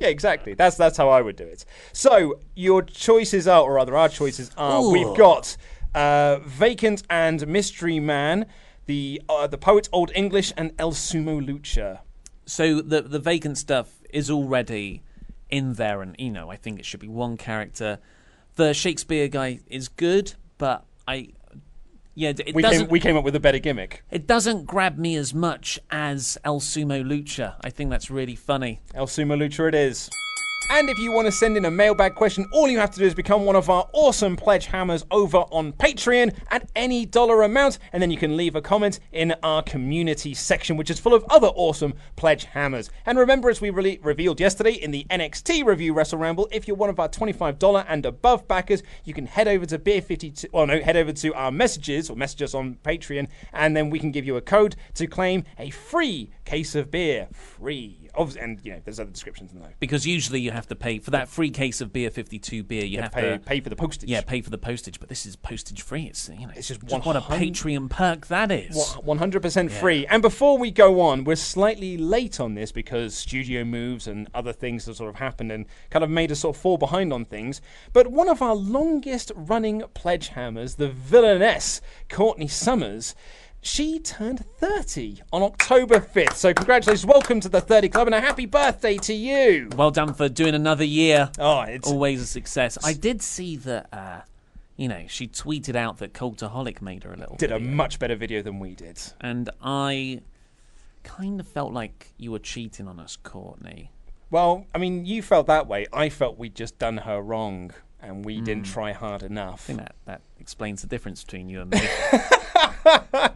Yeah, exactly. That's that's how I would do it. So your choices are, or rather, our choices are. Ooh. We've got uh, Vacant and Mystery Man, the uh, the poet Old English, and El Sumo Lucha. So the the vacant stuff is already in there, and you know, I think it should be one character. The Shakespeare guy is good, but I, yeah, it We doesn't. came, we came up with a better gimmick. it doesn't grab me as much as El Sumo Lucha. I think that's really funny. El Sumo Lucha it is. And if you want to send in a mailbag question, all you have to do is become one of our awesome pledge hammers over on Patreon at any dollar amount, and then you can leave a comment in our community section, which is full of other awesome pledge hammers. And remember, as we really revealed yesterday in the NXT review Wrestle Ramble, if you're one of our $25 and above backers, you can head over to Beer 52, well, no, head over to our messages or message us on Patreon, and then we can give you a code to claim a free case of beer. Free. Obvi- And, you know, there's other descriptions in there. Because usually you have to pay for that free case of beer, fifty-two beer. You Yeah, have pay- to pay for the postage. Yeah, pay for the postage. But this is postage free. It's you know, It's just what a 100 Patreon perk that is. One hundred percent free. And before we go on, we're slightly late on this because studio moves and other things have sort of happened and kind of made us sort of fall behind on things. But one of our longest running pledge hammers, the villainess, Courtney Summers, she turned 30 on October 5th. So congratulations, welcome to the 30 Club and a happy birthday to you. Well done for doing another year. Oh, it's always a success. I did see that. Uh, you know, she tweeted out that Cultaholic made her a little. Did a much better video than we did. and I kind of felt like you were cheating on us, Courtney. Well, I mean, you felt that way. I felt we'd just done her wrong and we didn't Mm. try hard enough. I think that that explains the difference between you and me.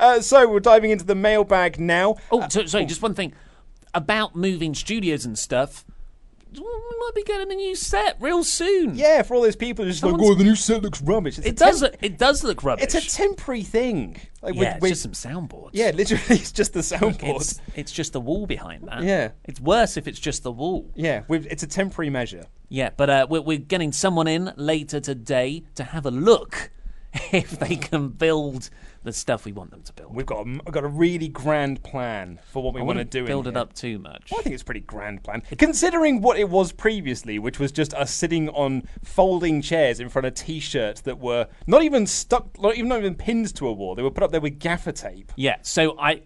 Uh, so we're diving into the mailbag now. oh, so, sorry, just one thing about moving studios and stuff. We might be getting a new set real soon. Yeah, for all those people who's just like, oh, the new set looks rubbish. It's It does. temp- look- it does look rubbish. It's a temporary thing. Like yeah, with, it's with- just some soundboards. yeah, literally, it's just the soundboard. It's, it's just the wall behind that. Yeah. It's worse if it's just the wall. Yeah, it's a temporary measure. Yeah, but uh, we're, we're getting someone in later today to have a look if they can build the stuff we want them to build. We've got a, we've got a really grand plan for what we want to do. in build it here. up too much. Well, I think it's a pretty grand plan. Considering what it was previously, which was just us sitting on folding chairs in front of t-shirts that were not even stuck, not even, not even pinned to a wall. They were put up there with gaffer tape. Yeah, so I,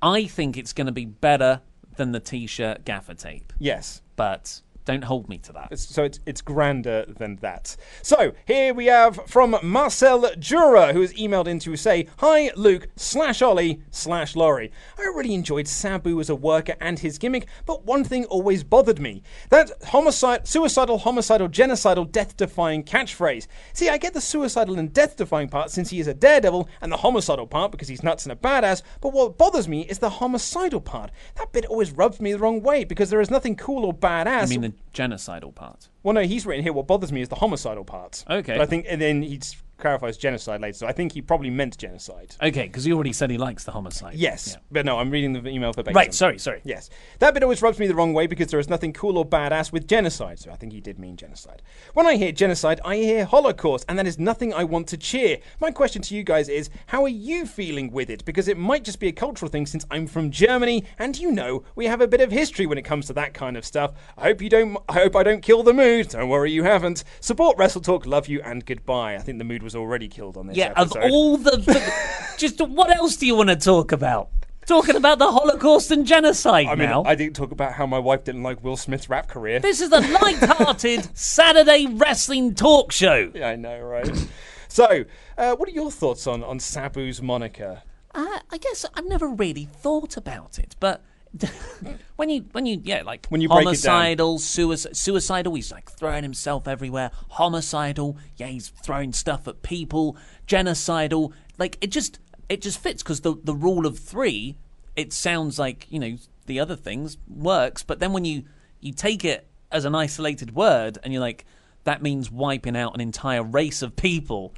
I think it's going to be better than the t-shirt gaffer tape. Yes. But don't hold me to that. It's- So it's it's grander than that. So here we have from Marcel Jura, who has emailed in to say, Hi Luke slash Ollie slash Laurie. I really enjoyed Sabu as a worker and his gimmick, but one thing always bothered me. That homicide suicidal, homicidal, genocidal, death defying catchphrase. See, I get the suicidal and death defying part since he is a daredevil, and the homicidal part because he's nuts and a badass, but what bothers me is the homicidal part. That bit always rubs me the wrong way because there is nothing cool or badass I mean the genocidal part. well, no, he's written here. What bothers me is the homicidal part. Okay. But I think, and then he's clarifies genocide later, so I think he probably meant genocide. Okay, because he already said he likes the homicide. Yes, yeah. but no, I'm reading the email verbatim. Right, sorry, sorry. Yes. That bit always rubs me the wrong way because there is nothing cool or badass with genocide, so I think he did mean genocide. When I hear genocide, I hear Holocaust, and that is nothing I want to cheer. My question to you guys is how are you feeling with it? Because it might just be a cultural thing since I'm from Germany, and you know, we have a bit of history when it comes to that kind of stuff. I hope you don't I hope I don't kill the mood. Don't worry you haven't. Support Wrestle Talk, love you and goodbye. I think the mood was already killed on this Yeah, of all the, the just what else do you want to talk about? Talking about the Holocaust and genocide I mean, now. I didn't talk about how my wife didn't like Will Smith's rap career. This is the light-hearted Saturday wrestling talk show. Yeah, I know, right? so, uh, what are your thoughts on on Sabu's moniker? Uh, I guess I've never really thought about it, but when you when you yeah like When you homicidal, suicide, suicidal, he's like throwing himself everywhere. Homicidal, yeah, he's throwing stuff at people. Genocidal, like it just it just fits because the the rule of three. It sounds like you know the other things works, but then when you you take it as an isolated word and you're like that means wiping out an entire race of people.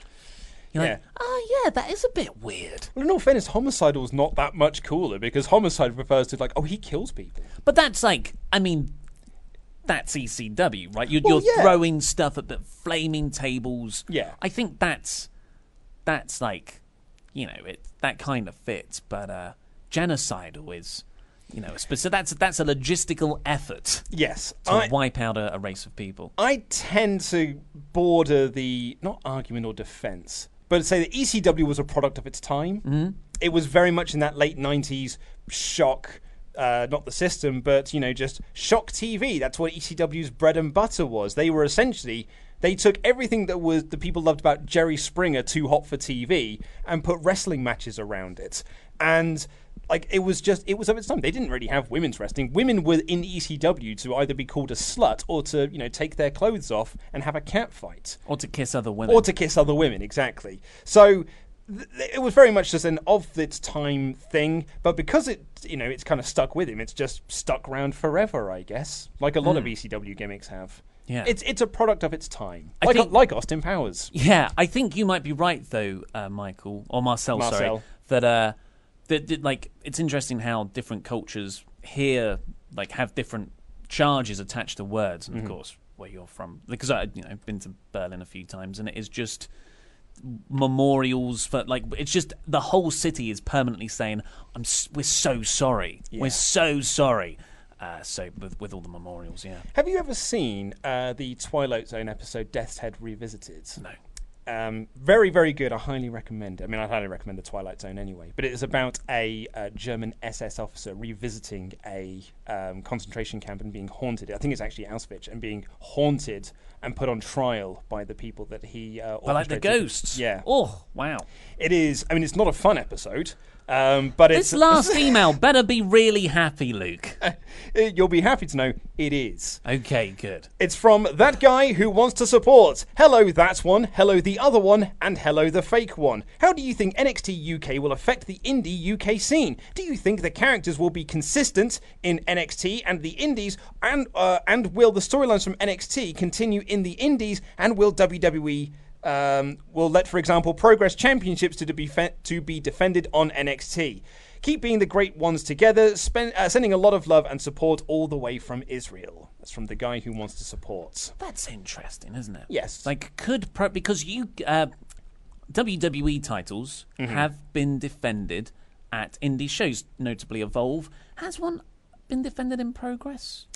You're Yeah. like, oh yeah, that is a bit weird. Well, in all fairness, homicidal is not that much cooler because homicide refers to like, oh, he kills people. But that's like, I mean, that's ECW, right? You're, Well, you're yeah. throwing stuff at the flaming tables. Yeah. I think that's that's like, you know, it that kind of fits. But uh, genocidal is, you know, so that's that's a logistical effort Yes, to I, wipe out a, a race of people. I tend to border the not argument or defense, but say that ECW was a product of its time. Mm-hmm. It was very much in that late '90s shock. Uh, not the system, but you know, just shock TV. That's what ECW's bread and butter was. They were essentially they took everything that was the people loved about Jerry Springer, Too Hot for TV, and put wrestling matches around it. And like it was just it was of its time. They didn't really have women's wrestling. Women were in ECW to either be called a slut or to you know take their clothes off and have a cat fight Or to kiss other women. or to kiss other women. Exactly. So th- it was very much just an of its time thing, but because it you know it's kind of stuck with him, it's just stuck around forever, I guess, like a lot of ECW gimmicks have. Yeah. it's it's a product of its time, I like think- like Austin Powers. Yeah, I think you might be right though, uh, Michael or Marcel. Sorry, that uh, that, like it's interesting how different cultures here like have different charges attached to words, and of course where you're from, because I you know I've been to Berlin a few times, and it is just memorials for like it's just the whole city is permanently saying I'm we're so sorry, Yeah. we're so sorry. Uh, so with with all the memorials, yeah. Have you ever seen uh, the Twilight Zone episode Death's Head Revisited? No. Um, very, very good. I highly recommend it. I mean, I highly recommend the Twilight Zone anyway. But it is about a uh, German SS officer revisiting a um, concentration camp and being haunted. I think it's actually Auschwitz and being haunted and put on trial by the people that he. Uh, like the ghosts. Yeah. Oh wow. It is. I mean, it's not a fun episode, um, but it's This last email better be really happy, Luke. You'll be happy to know it is. Okay, good. It's from that guy who wants to support. Hello, that one. Hello, the other one. And hello, the fake one. How do you think NXT UK will affect the indie UK scene? Do you think the characters will be consistent in NXT and the indies? And, uh, and will the storylines from NXT continue in the indies? And will WWE um, will let, for example, Progress Championships to be, fe- to be defended on NXT? Keep being the great ones together, spend, uh, sending a lot of love and support all the way from Israel. That's from the guy who wants to support. That's interesting, isn't it? Yes. Like, could pro- because you uh, WWE titles Mhm. have been defended at indie shows, notably Evolve. Has one been defended in Progress?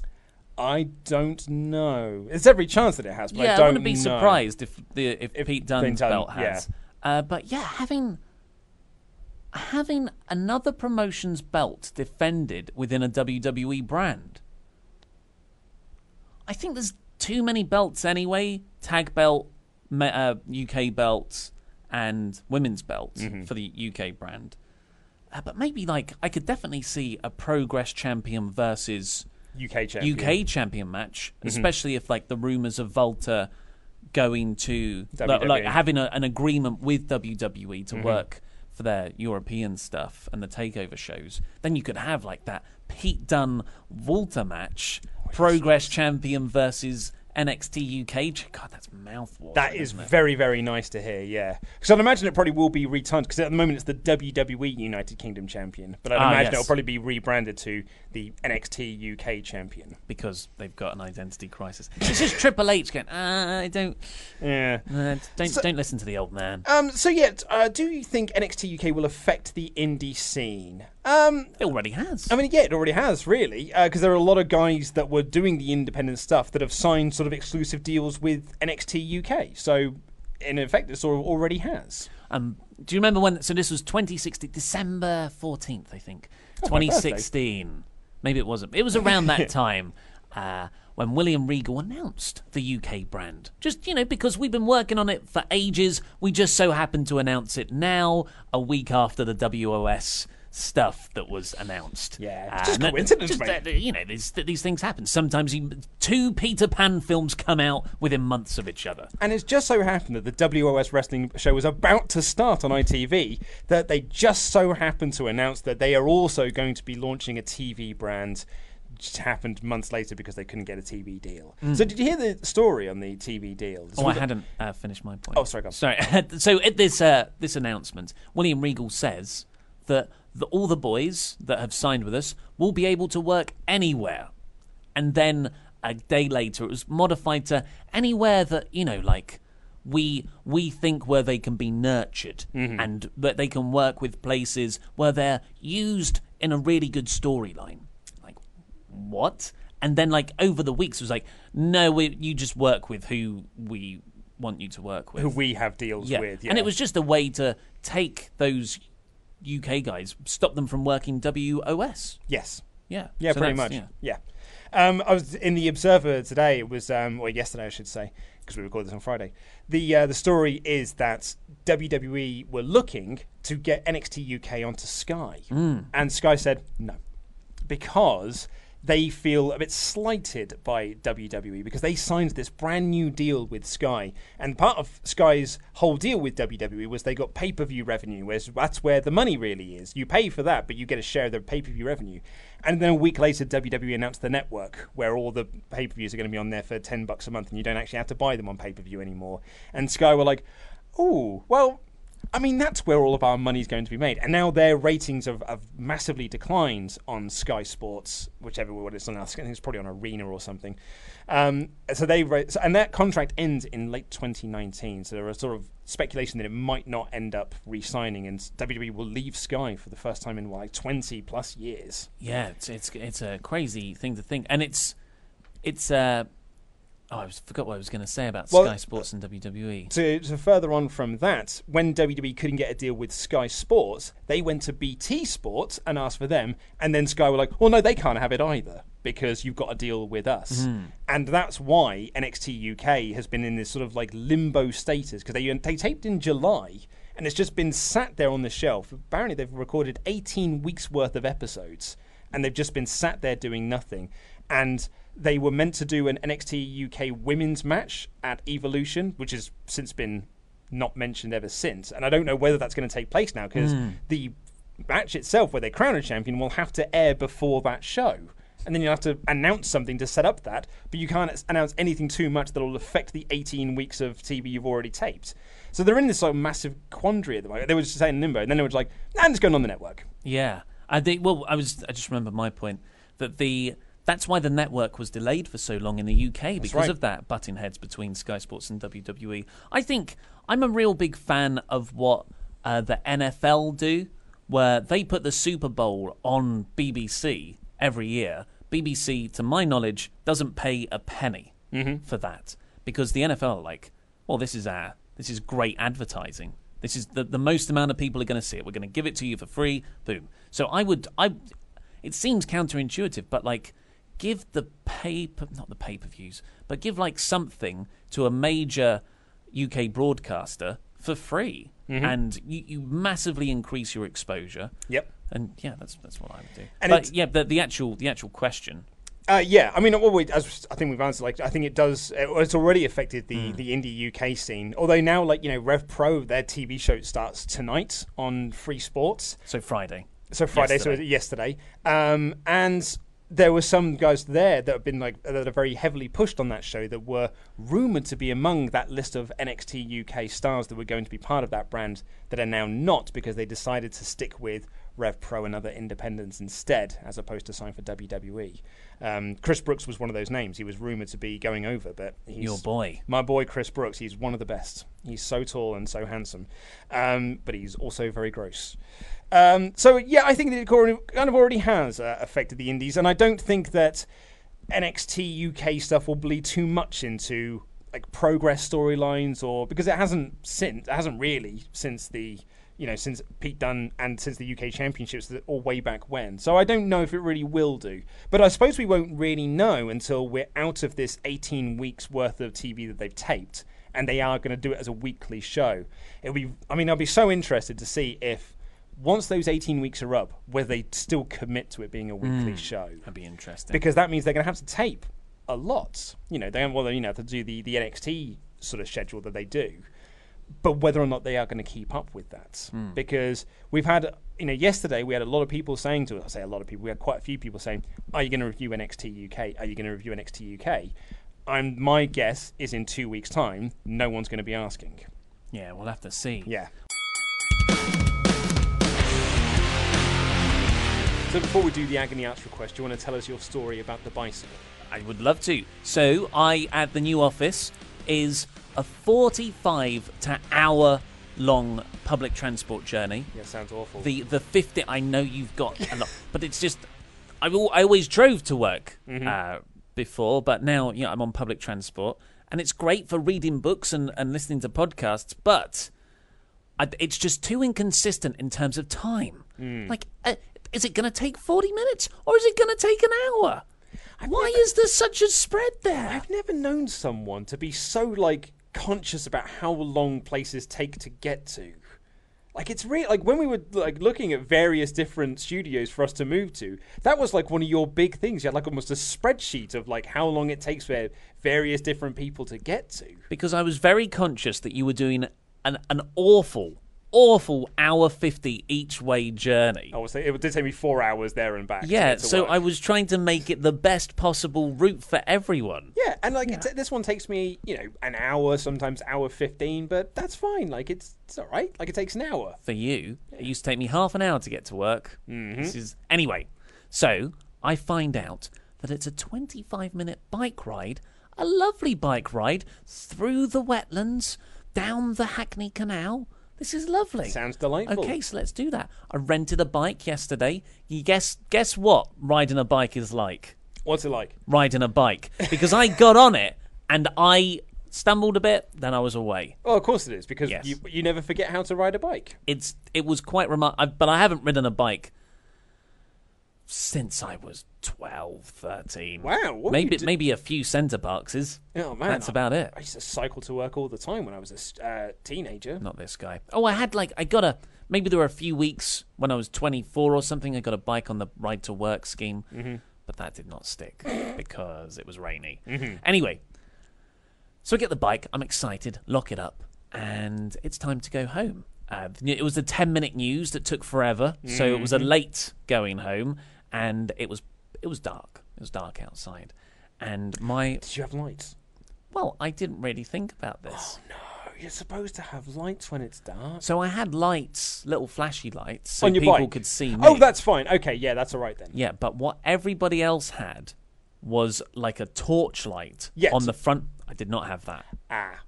I don't know. There's every chance that it has, but yeah, I don't wouldn't be know. surprised if the if, Pete Dunne's Dunne- belt has. Uh, but yeah, having having another promotion's belt defended within a WWE brand. I think there's too many belts anyway. Tag belt, uh, UK belt, and women's belts Mhm. for the UK brand. Uh, but maybe like I could definitely see a Progress champion versus UK champion. UK champion match, Mhm. especially if like the rumors of Walter going to like, like having a, an agreement with WWE to Mhm. work for their European stuff and the takeover shows. Then you could have like that Pete Dunne Walter match, Progress champion versus NXT UK. God, that's mouthwater. That is very, very nice to hear, yeah. Because I'd imagine it probably will be retimed, because at the moment it's the WWE United Kingdom champion. But I'd Ah, imagine yes. it'll probably be rebranded to the NXT UK champion. because they've got an identity crisis. It's just Triple H going. Uh, I don't. Yeah. Uh, don't So- don't listen to the old man. Um, so, yeah, uh, do you think NXT UK will affect the indie scene? Um, it already has. I mean, yeah, it already has, really, because there are a lot of guys that were doing the independent stuff that have signed sort of exclusive deals with NXT UK. So, in effect, it sort of already has. Um, do you remember when? So this was 2016, December 14th, I think. Oh, 2016. Maybe it wasn't. It was around that time uh, when William Regal announced the UK brand. Just, you know, because we've been working on it for ages. We just so happened to announce it now, a week after the WOS stuff that was announced. Yeah, Uh, just coincidence, just mate. that, you know, these, these things happen. Sometimes you, two Peter Pan films come out within months of each other. And it's just so happened that the WOS wrestling show was about to start on ITV that they just so happened to announce that they are also going to be launching a TV brand. Just happened months later because they couldn't get a TV deal. Mm. So did you hear the story on the TV deal? Oh, I hadn't uh, finished my point. Oh, sorry, go on. Sorry. so at this uh, this announcement, William Regal says that the, all the boys that have signed with us will be able to work anywhere, and then a day later it was modified to anywhere that you know, like we we think where they can be nurtured Mhm. and that they can work with places where they're used in a really good storyline Like what? And then like over the weeks it was like, no, we, you just work with who we want you to work with, Who we have deals yeah. with, And it was just a way to take those UK guys, stop them from working WOS. Yes. Yeah. Yeah, So pretty much. yeah. Yeah. Um, I was in the Observer today. It was, um, or yesterday, I should say, because we recorded this on Friday. The uh, the story is that WWE were looking to get NXT UK onto Sky, Mm. and Sky said no, because they feel a bit slighted by WWE because they signed this brand new deal with Sky, and part of Sky's whole deal with WWE was they got pay per view revenue, whereas that's where the money really is. You pay for that, but you get a share of the pay per view revenue. And then a week later, WWE announced the network, where all the pay per views are going to be on there for ten bucks a month, and you don't actually have to buy them on pay per view anymore. And Sky were like, "Oh, well." I mean, that's where all of our money's going to be made. And now their ratings have, have massively declined on Sky Sports, whichever one it's on. I think it's probably on Arena or something. Um, so they so, and that contract ends in late 2019. So there are sort of speculation that it might not end up re-signing, and WWE will leave Sky for the first time in like 20 plus years. Yeah, it's it's it's a crazy thing to think, and it's it's uh oh I forgot what I was going to say about Well, Sky Sports and. WWE. To, to further on from that, when WWE couldn't get a deal with Sky Sports, they went to BT Sports and asked for them, and then Sky were like, "Well, no, they can't have it either because you've got a deal with us." Mhm. And that's why NXT UK has been in this sort of like limbo status because they they taped in July. And it's just been sat there on the shelf. Apparently, they've recorded 18 weeks worth of episodes, and they've just been sat there doing nothing. And they were meant to do an NXT UK women's match at Evolution, which has since been not mentioned ever since. And I don't know whether that's going to take place now because Mm. the match itself, where they crown a champion, will have to air before that show. And then you'll have to announce something to set up that, but you can't announce anything too much that will affect the 18 weeks of TV you've already taped. So they're in this sort of massive quandary at the moment. They were just saying limbo, and then they were just like, nah, it's going on the network. Yeah, I think. Well, I was. I just remember my point that the that's why the network was delayed for so long in the UK because right. of that butting heads between Sky Sports and WWE. I think I'm a real big fan of what uh, the NFL do, where they put the Super Bowl on BBC every year. BBC, to my knowledge, doesn't pay a penny Mhm. for that because the NFL are like, well, this is our this is great advertising. This is the the most amount of people are going to see it. We're going to give it to you for free. Boom. So I would I. It seems counterintuitive, but like, give the paper not the pay per views, but give like something to a major UK broadcaster for free, Mhm. and you, you massively increase your exposure. Yep. And yeah, that's that's what I would do. And but yeah, the the actual the actual question. Uh, yeah, I mean, well, we, as I think we've answered, like I think it does. It's already affected the Hmm. the indie UK scene. Although now, like you know, Rev Pro, their TV show starts tonight on Free Sports. So Friday. So Friday, so Yesterday. yesterday, um, and there were some guys there that have been like that are very heavily pushed on that show that were rumored to be among that list of NXT UK stars that were going to be part of that brand that are now not because they decided to stick with Rev Pro and other independents instead, as opposed to sign for WWE. Um, Chris Brooks was one of those names. He was rumored to be going over, but he's Your boy. my boy Chris Brooks. He's one of the best. He's so tall and so handsome, um, but he's also very gross. Um, so yeah, I think that it kind of already has uh, affected the indies, and I don't think that NXT UK stuff will bleed too much into like progress storylines or because it hasn't since it hasn't really since the you know since Pete Dunne and since the UK Championships or way back when. So I don't know if it really will do. But I suppose we won't really know until we're out of this 18 weeks worth of TV that they've taped and they are going to do it as a weekly show. It'll be I mean I'll be so interested to see if once those 18 weeks are up whether they still commit to it being a weekly Mm, show That'd be interesting. because that means they're going to have to tape a lot. You know, they well, you know, to do the the NXT sort of schedule that they do, but whether or not they are going to keep up with that, Hmm. because we've had, you know, yesterday we had a lot of people saying to us, I say a lot of people, we had quite a few people saying, "Are you going to review NXT UK? Are you going to review NXT UK?" I'm my guess is in two weeks' time, no one's going to be asking. Yeah, we'll have to see. Yeah. So before we do the agony aunts request, do you want to tell us your story about the bicycle? I would love to. So, I at the new office is a 45 to hour long public transport journey. Yeah, sounds awful. The the 50 I know you've got a lot, but it's just I, I always drove to work Mhm. uh, before, but now you know I'm on public transport and it's great for reading books and, and listening to podcasts, but I, it's just too inconsistent in terms of time. Mm. Like, uh, is it going to take 40 minutes or is it going to take an hour? Why is there such a spread there? I've never known someone to be so like conscious about how long places take to get to. Like it's really like when we were like looking at various different studios for us to move to. That was like one of your big things. You had like almost a spreadsheet of like how long it takes for various different people to get to. because I was very conscious that you were doing an an awful, awful hour fifty each way journey. I was it did take me four hours there and back. yeah, get to so work. I was trying to make it the best possible route for everyone. Yeah, and like It's, this one takes me, you know, an hour, sometimes hour fifteen, but that's fine. Like it's it's all right. Like it takes an hour. For you, it used to take me half an hour to get to work. Mhm. This is anyway. So I find out that it's a twenty-five minute bike ride, a lovely bike ride through the wetlands, down the Hackney Canal. This is lovely. Sounds delightful. Okay, so let's do that. I rented a bike yesterday. You guess guess what riding a bike is like? What's it like? Riding a bike. Because I got on it and I stumbled a bit, then I was away. Oh, of course it is because Yes. you you never forget how to ride a bike. It's it was quite remarkable, but I haven't ridden a bike since I was 12, 13. Wow, what maybe maybe a few Center Parcs. Oh man, that's I- about it. I used to cycle to work all the time when I was a uh, teenager. Not this guy. Oh, I had like I got a maybe there were a few weeks when I was 24 or something. I got a bike on the ride to work scheme, Mhm. but that did not stick because it was rainy. Mhm. Anyway, so I get the bike. I'm excited. Lock it up, and it's time to go home. Uh, it was the 10 minute news that took forever, so it was a Mhm. late going home, and it was it was dark. It was dark outside, and my Did you have lights? well, I didn't really think about this. Oh, no, you're supposed to have lights when it's dark. So I had lights, little flashy lights, so On your people bike? could see me. Oh, that's fine. Okay, yeah, that's all right then. yeah. But what everybody else had was like a torchlight Yes. on the front. I did not have that. Ah.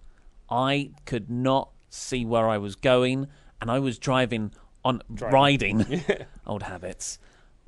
I could not see where I was going, and I was driving on riding old habits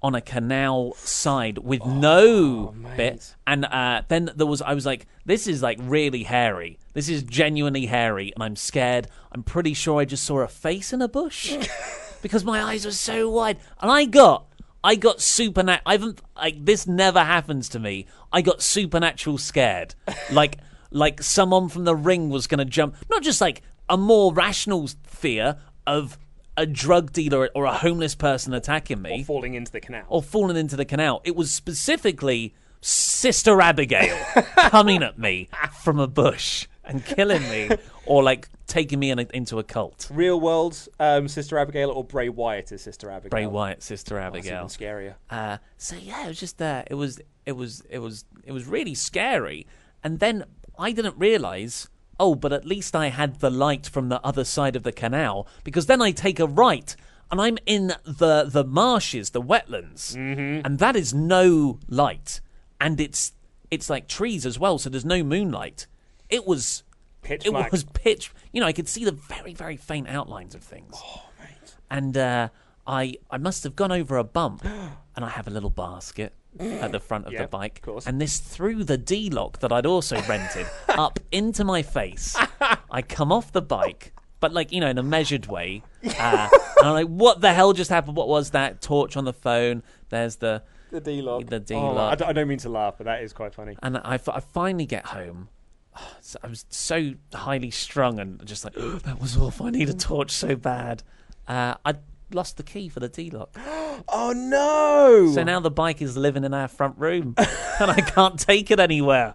on a canal side with Oh, no bit. And uh, then there was I was like, this is like really hairy. This is genuinely hairy, and I'm scared. I'm pretty sure I just saw a face in a bush because my eyes were so wide, and I got. I got supernatural. I haven't like this never happens to me. I got supernatural scared, like like someone from the ring was gonna jump. Not just like a more rational fear of a drug dealer or a homeless person attacking me Or falling into the canal. or falling into the canal. It was specifically Sister Abigail coming at me from a bush and killing me, or like taking me in a, into a cult. Real world um, Sister Abigail or Bray Wyatt as Sister Abigail? Bray Wyatt, Sister Oh, that's even Abigail. scarier. Uh, so yeah, it was just uh, it was it was it was it was really scary. And then I didn't realize. Oh, but at least I had the light from the other side of the canal because then I take a right and I'm in the the marshes, the wetlands, Mm-hmm. and that is no light, and it's it's like trees as well, so there's no moonlight. It was Pitch it black. was pitch. You know, I could see the very very faint outlines of things. Oh, mate. And uh, I I must have gone over a bump, and I have a little basket at the front of Yeah, the bike, of course. and this threw the D lock that I'd also rented up into my face. I come off the bike, but like you know, in a measured way. Uh, and I'm like, what the hell just happened? What was that? Torch on the phone. There's the The D lock. The D Oh, I, lock. d- I don't mean to laugh, but that is quite funny. And I, fi- I finally get home. So I was so highly strung and just like, that was awful. I need a torch so bad. Uh, I lost the key for the D lock. Oh no! So now the bike is living in our front room and I can't take it anywhere.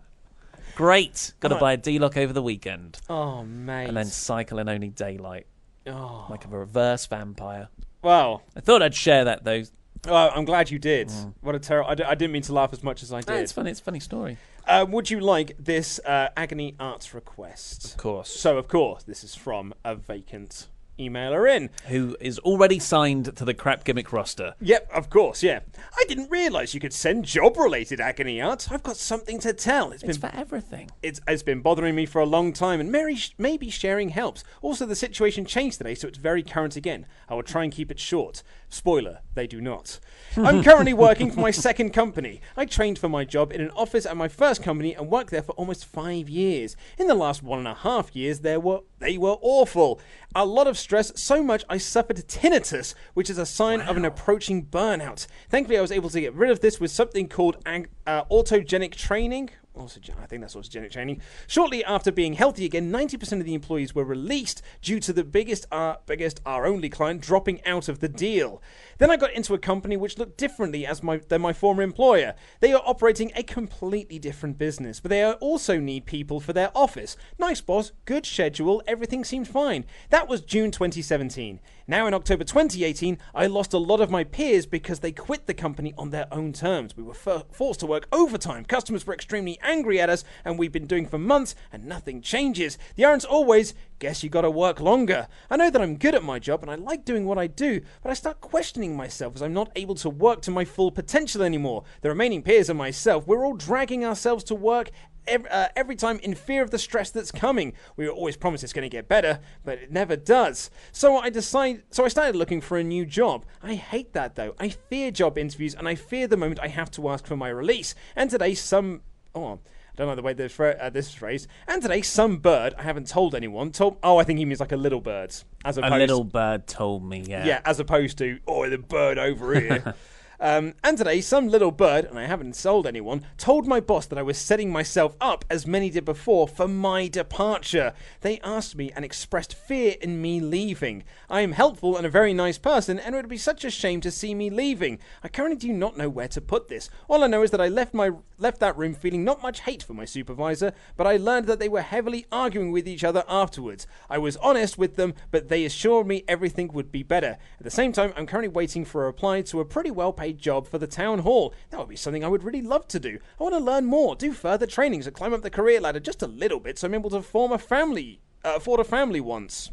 Great. Got to Oh. buy a D lock over the weekend. Oh mate. And then cycle in only daylight. Oh. Like a reverse vampire. Well, I thought I'd share that though. well, I'm glad you did. What a terrible! I, d- I didn't mean to laugh as much as I Mm. No, did. it's funny. It's a funny story. Uh, would you like this uh, agony aunts request? Of course. So, of course, this is from a vacant emailer in. Who is already signed to the crap gimmick roster. Yep, of course, yeah. I didn't realise you could send job-related agony aunt. I've got something to tell. It's been for everything. it's, it's been bothering me for a long time, and Mary sh- maybe sharing helps. Also, the situation changed today, so it's very current again. I will try and keep it short. Spoiler, they do not. I'm currently working for my second company. I trained for my job in an office at my first company and worked there for almost five years. In the last one and a half years, there were they were awful. A lot of stress, so much I suffered tinnitus, which is a sign of an approaching burnout. Thankfully, I was able to get rid of this with something called ang- uh, autogenic training. Also, I think that's autogenic training. Shortly after being healthy again, 90% of the employees were released due to the biggest, our biggest, our only client dropping out of the deal. Then I got into a company which looked differently as my than my former employer. They are operating a completely different business, but they also need people for their office. Nice boss, good schedule, everything seemed fine. That was June 2017. Now in October 2018, I lost a lot of my peers because they quit the company on their own terms. We were for- forced to work overtime. Customers were extremely angry at us, and we've been doing for months, and nothing changes. The answer's always, guess you gotta work longer. I know that I'm good at my job and I like doing what I do, but I start questioning myself as I'm not able to work to my full potential anymore. The remaining peers and myself, we're all dragging ourselves to work every, uh, every time in fear of the stress that's coming. We were always promised it's going to get better, but it never does. So I decide. So I started looking for a new job. I hate that though. I fear job interviews, and I fear the moment I have to ask for my release. And today, some oh. I don't know the way this, uh, this is phrased. And today, some bird I haven't told anyone told. Oh, I think he means like a little bird, as opposed A little bird told me, yeah. yeah, as opposed to, oh, the bird over here. um, and today, some little bird, and I haven't sold anyone, told my boss that I was setting myself up, as many did before, for my departure. They asked me and expressed fear in me leaving. I am helpful and a very nice person, and it would be such a shame to see me leaving. I currently do not know where to put this. All I know is that I left my left that room feeling not much hate for my supervisor, but I learned that they were heavily arguing with each other afterwards. I was honest with them, but they assured me everything would be better. At the same time, I'm currently waiting for a reply to a pretty well paid job for the town hall. That would be something I would really love to do. I want to learn more, do further trainings, and climb up the career ladder just a little bit so I'm able to form a family, uh, afford a family once.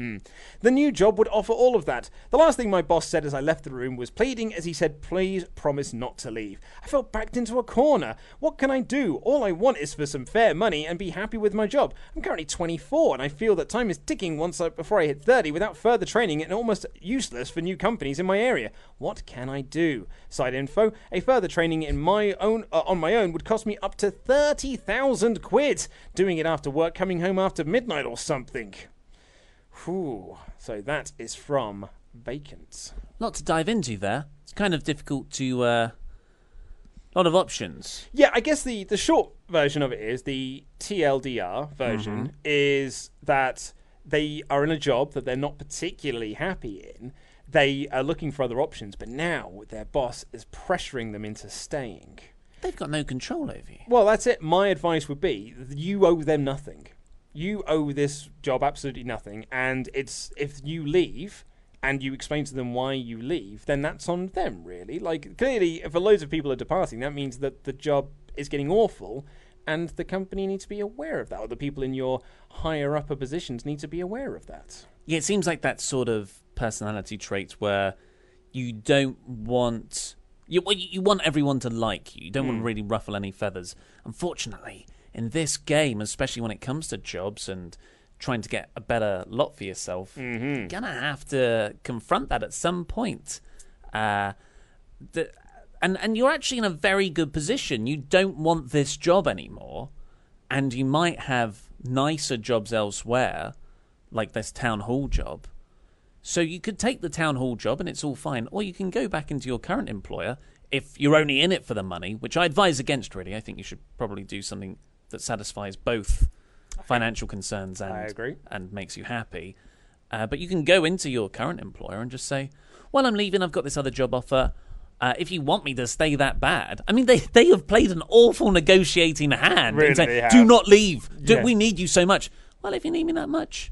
Hmm. The new job would offer all of that. The last thing my boss said as I left the room was pleading as he said, Please promise not to leave. I felt backed into a corner. What can I do? All I want is for some fair money and be happy with my job. I'm currently 24 and I feel that time is ticking once I, before I hit 30 without further training and almost useless for new companies in my area. What can I do? Side info: A further training in my own uh, on my own would cost me up to 30,000 quid. Doing it after work, coming home after midnight or something. Whew. So that is from Vacant. lot to dive into there. It's kind of difficult to. A lot of options. Yeah, I guess the, the short version of it is the TLDR version Mhm. is that they are in a job that they're not particularly happy in. They are looking for other options, but now their boss is pressuring them into staying. They've got no control over you. Well, that's it. My advice would be you owe them nothing. You owe this job absolutely nothing, and it's if you leave and you explain to them why you leave, then that's on them, really. Like clearly, if a loads of people are departing, that means that the job is getting awful. And the company needs to be aware of that, or the people in your higher upper positions need to be aware of that. Yeah, it seems like that sort of personality trait where you don't want you you want everyone to like you. You don't want to Mm. really ruffle any feathers. Unfortunately, in this game, especially when it comes to jobs and trying to get a better lot for yourself, Mm-hmm. you're gonna have to confront that at some point. Uh, the, and and you're actually in a very good position. You don't want this job anymore, and you might have nicer jobs elsewhere, like this town hall job. So you could take the town hall job and it's all fine, or you can go back into your current employer if you're only in it for the money, which I advise against. Really, I think you should probably do something that satisfies both financial concerns and I agree. and makes you happy. Uh, but you can go into your current employer and just say, "Well, I'm leaving. I've got this other job offer. Uh, if you want me to stay that bad, I mean, they they have played an awful negotiating hand. Really saying. Do not leave. Do, Yeah. We need you so much. Well, if you need me that much,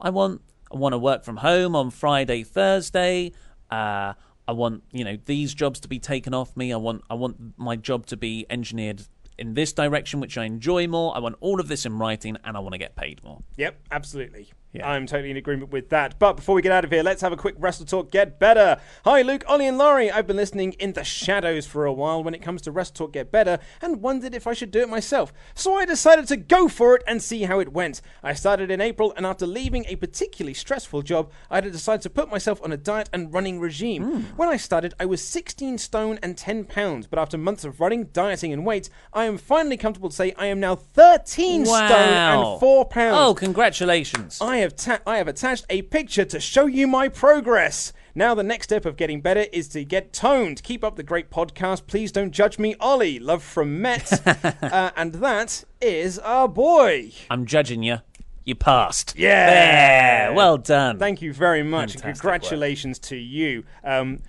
I want I want to work from home on Friday, Thursday. Uh, I want you know these jobs to be taken off me. I want I want my job to be engineered in this direction, which I enjoy more. I want all of this in writing, and I want to get paid more. Yep, absolutely. I'm totally in agreement with that. But before we get out of here, let's have a quick Wrestle Talk Get Better. Hi, Luke, Ollie, and Laurie. I've been listening in the shadows for a while when it comes to Wrestle Talk Get Better and wondered if I should do it myself. So I decided to go for it and see how it went. I started in April, and after leaving a particularly stressful job, I had decided to put myself on a diet and running regime. Hmm. When I started, I was 16 stone and 10 pounds, but after months of running, dieting, and weights, I am finally comfortable to say I am now 13 stone and 4 pounds. Oh, congratulations! I have I have attached a picture to show you my progress. Now the next step of getting better is to get toned. Keep up the great podcast. Please don't judge me, Ollie. Love from Met, uh, and that is our boy. I'm judging you. You passed. Yeah. There. Well done. Thank you very much. and Fantastic Congratulations to you. Um,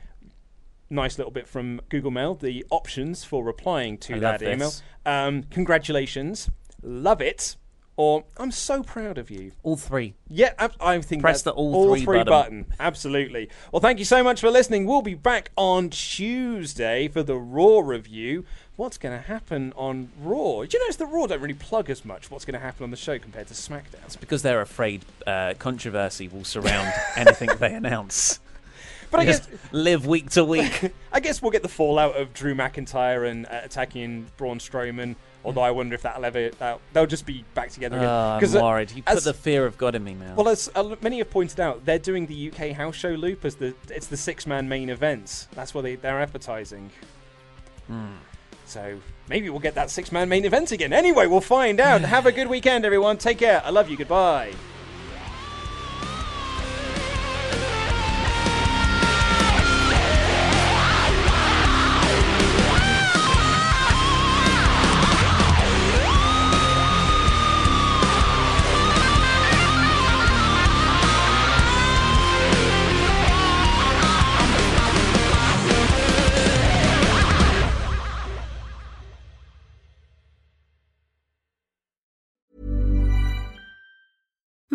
nice little bit from Google Mail. The options for replying to I that email. Um, congratulations. Love it. Or I'm so proud of you. All three. Yeah, I, I think Press that's the all three button. button. Absolutely. Well, thank you so much for listening. We'll be back on Tuesday for the Raw review. What's going to happen on Raw? Do you notice that Raw don't really plug as much what's going to happen on the show compared to SmackDown? It's because they're afraid uh, controversy will surround anything they announce. But I guess just live week to week. I guess we'll get the fallout of Drew McIntyre and uh, attacking Braun Strowman. Although I wonder if that'll ever that, they'll just be back together again. Oh, I'm uh, worried. You put as- the fear of God in me now. Well, as uh, many have pointed out, they're doing the UK house show loop as the it's the six man main event. That's what they they're advertising. Hmm. So maybe we'll get that six man main event again. Anyway, we'll find out. Have a good weekend, everyone. Take care. I love you. Goodbye.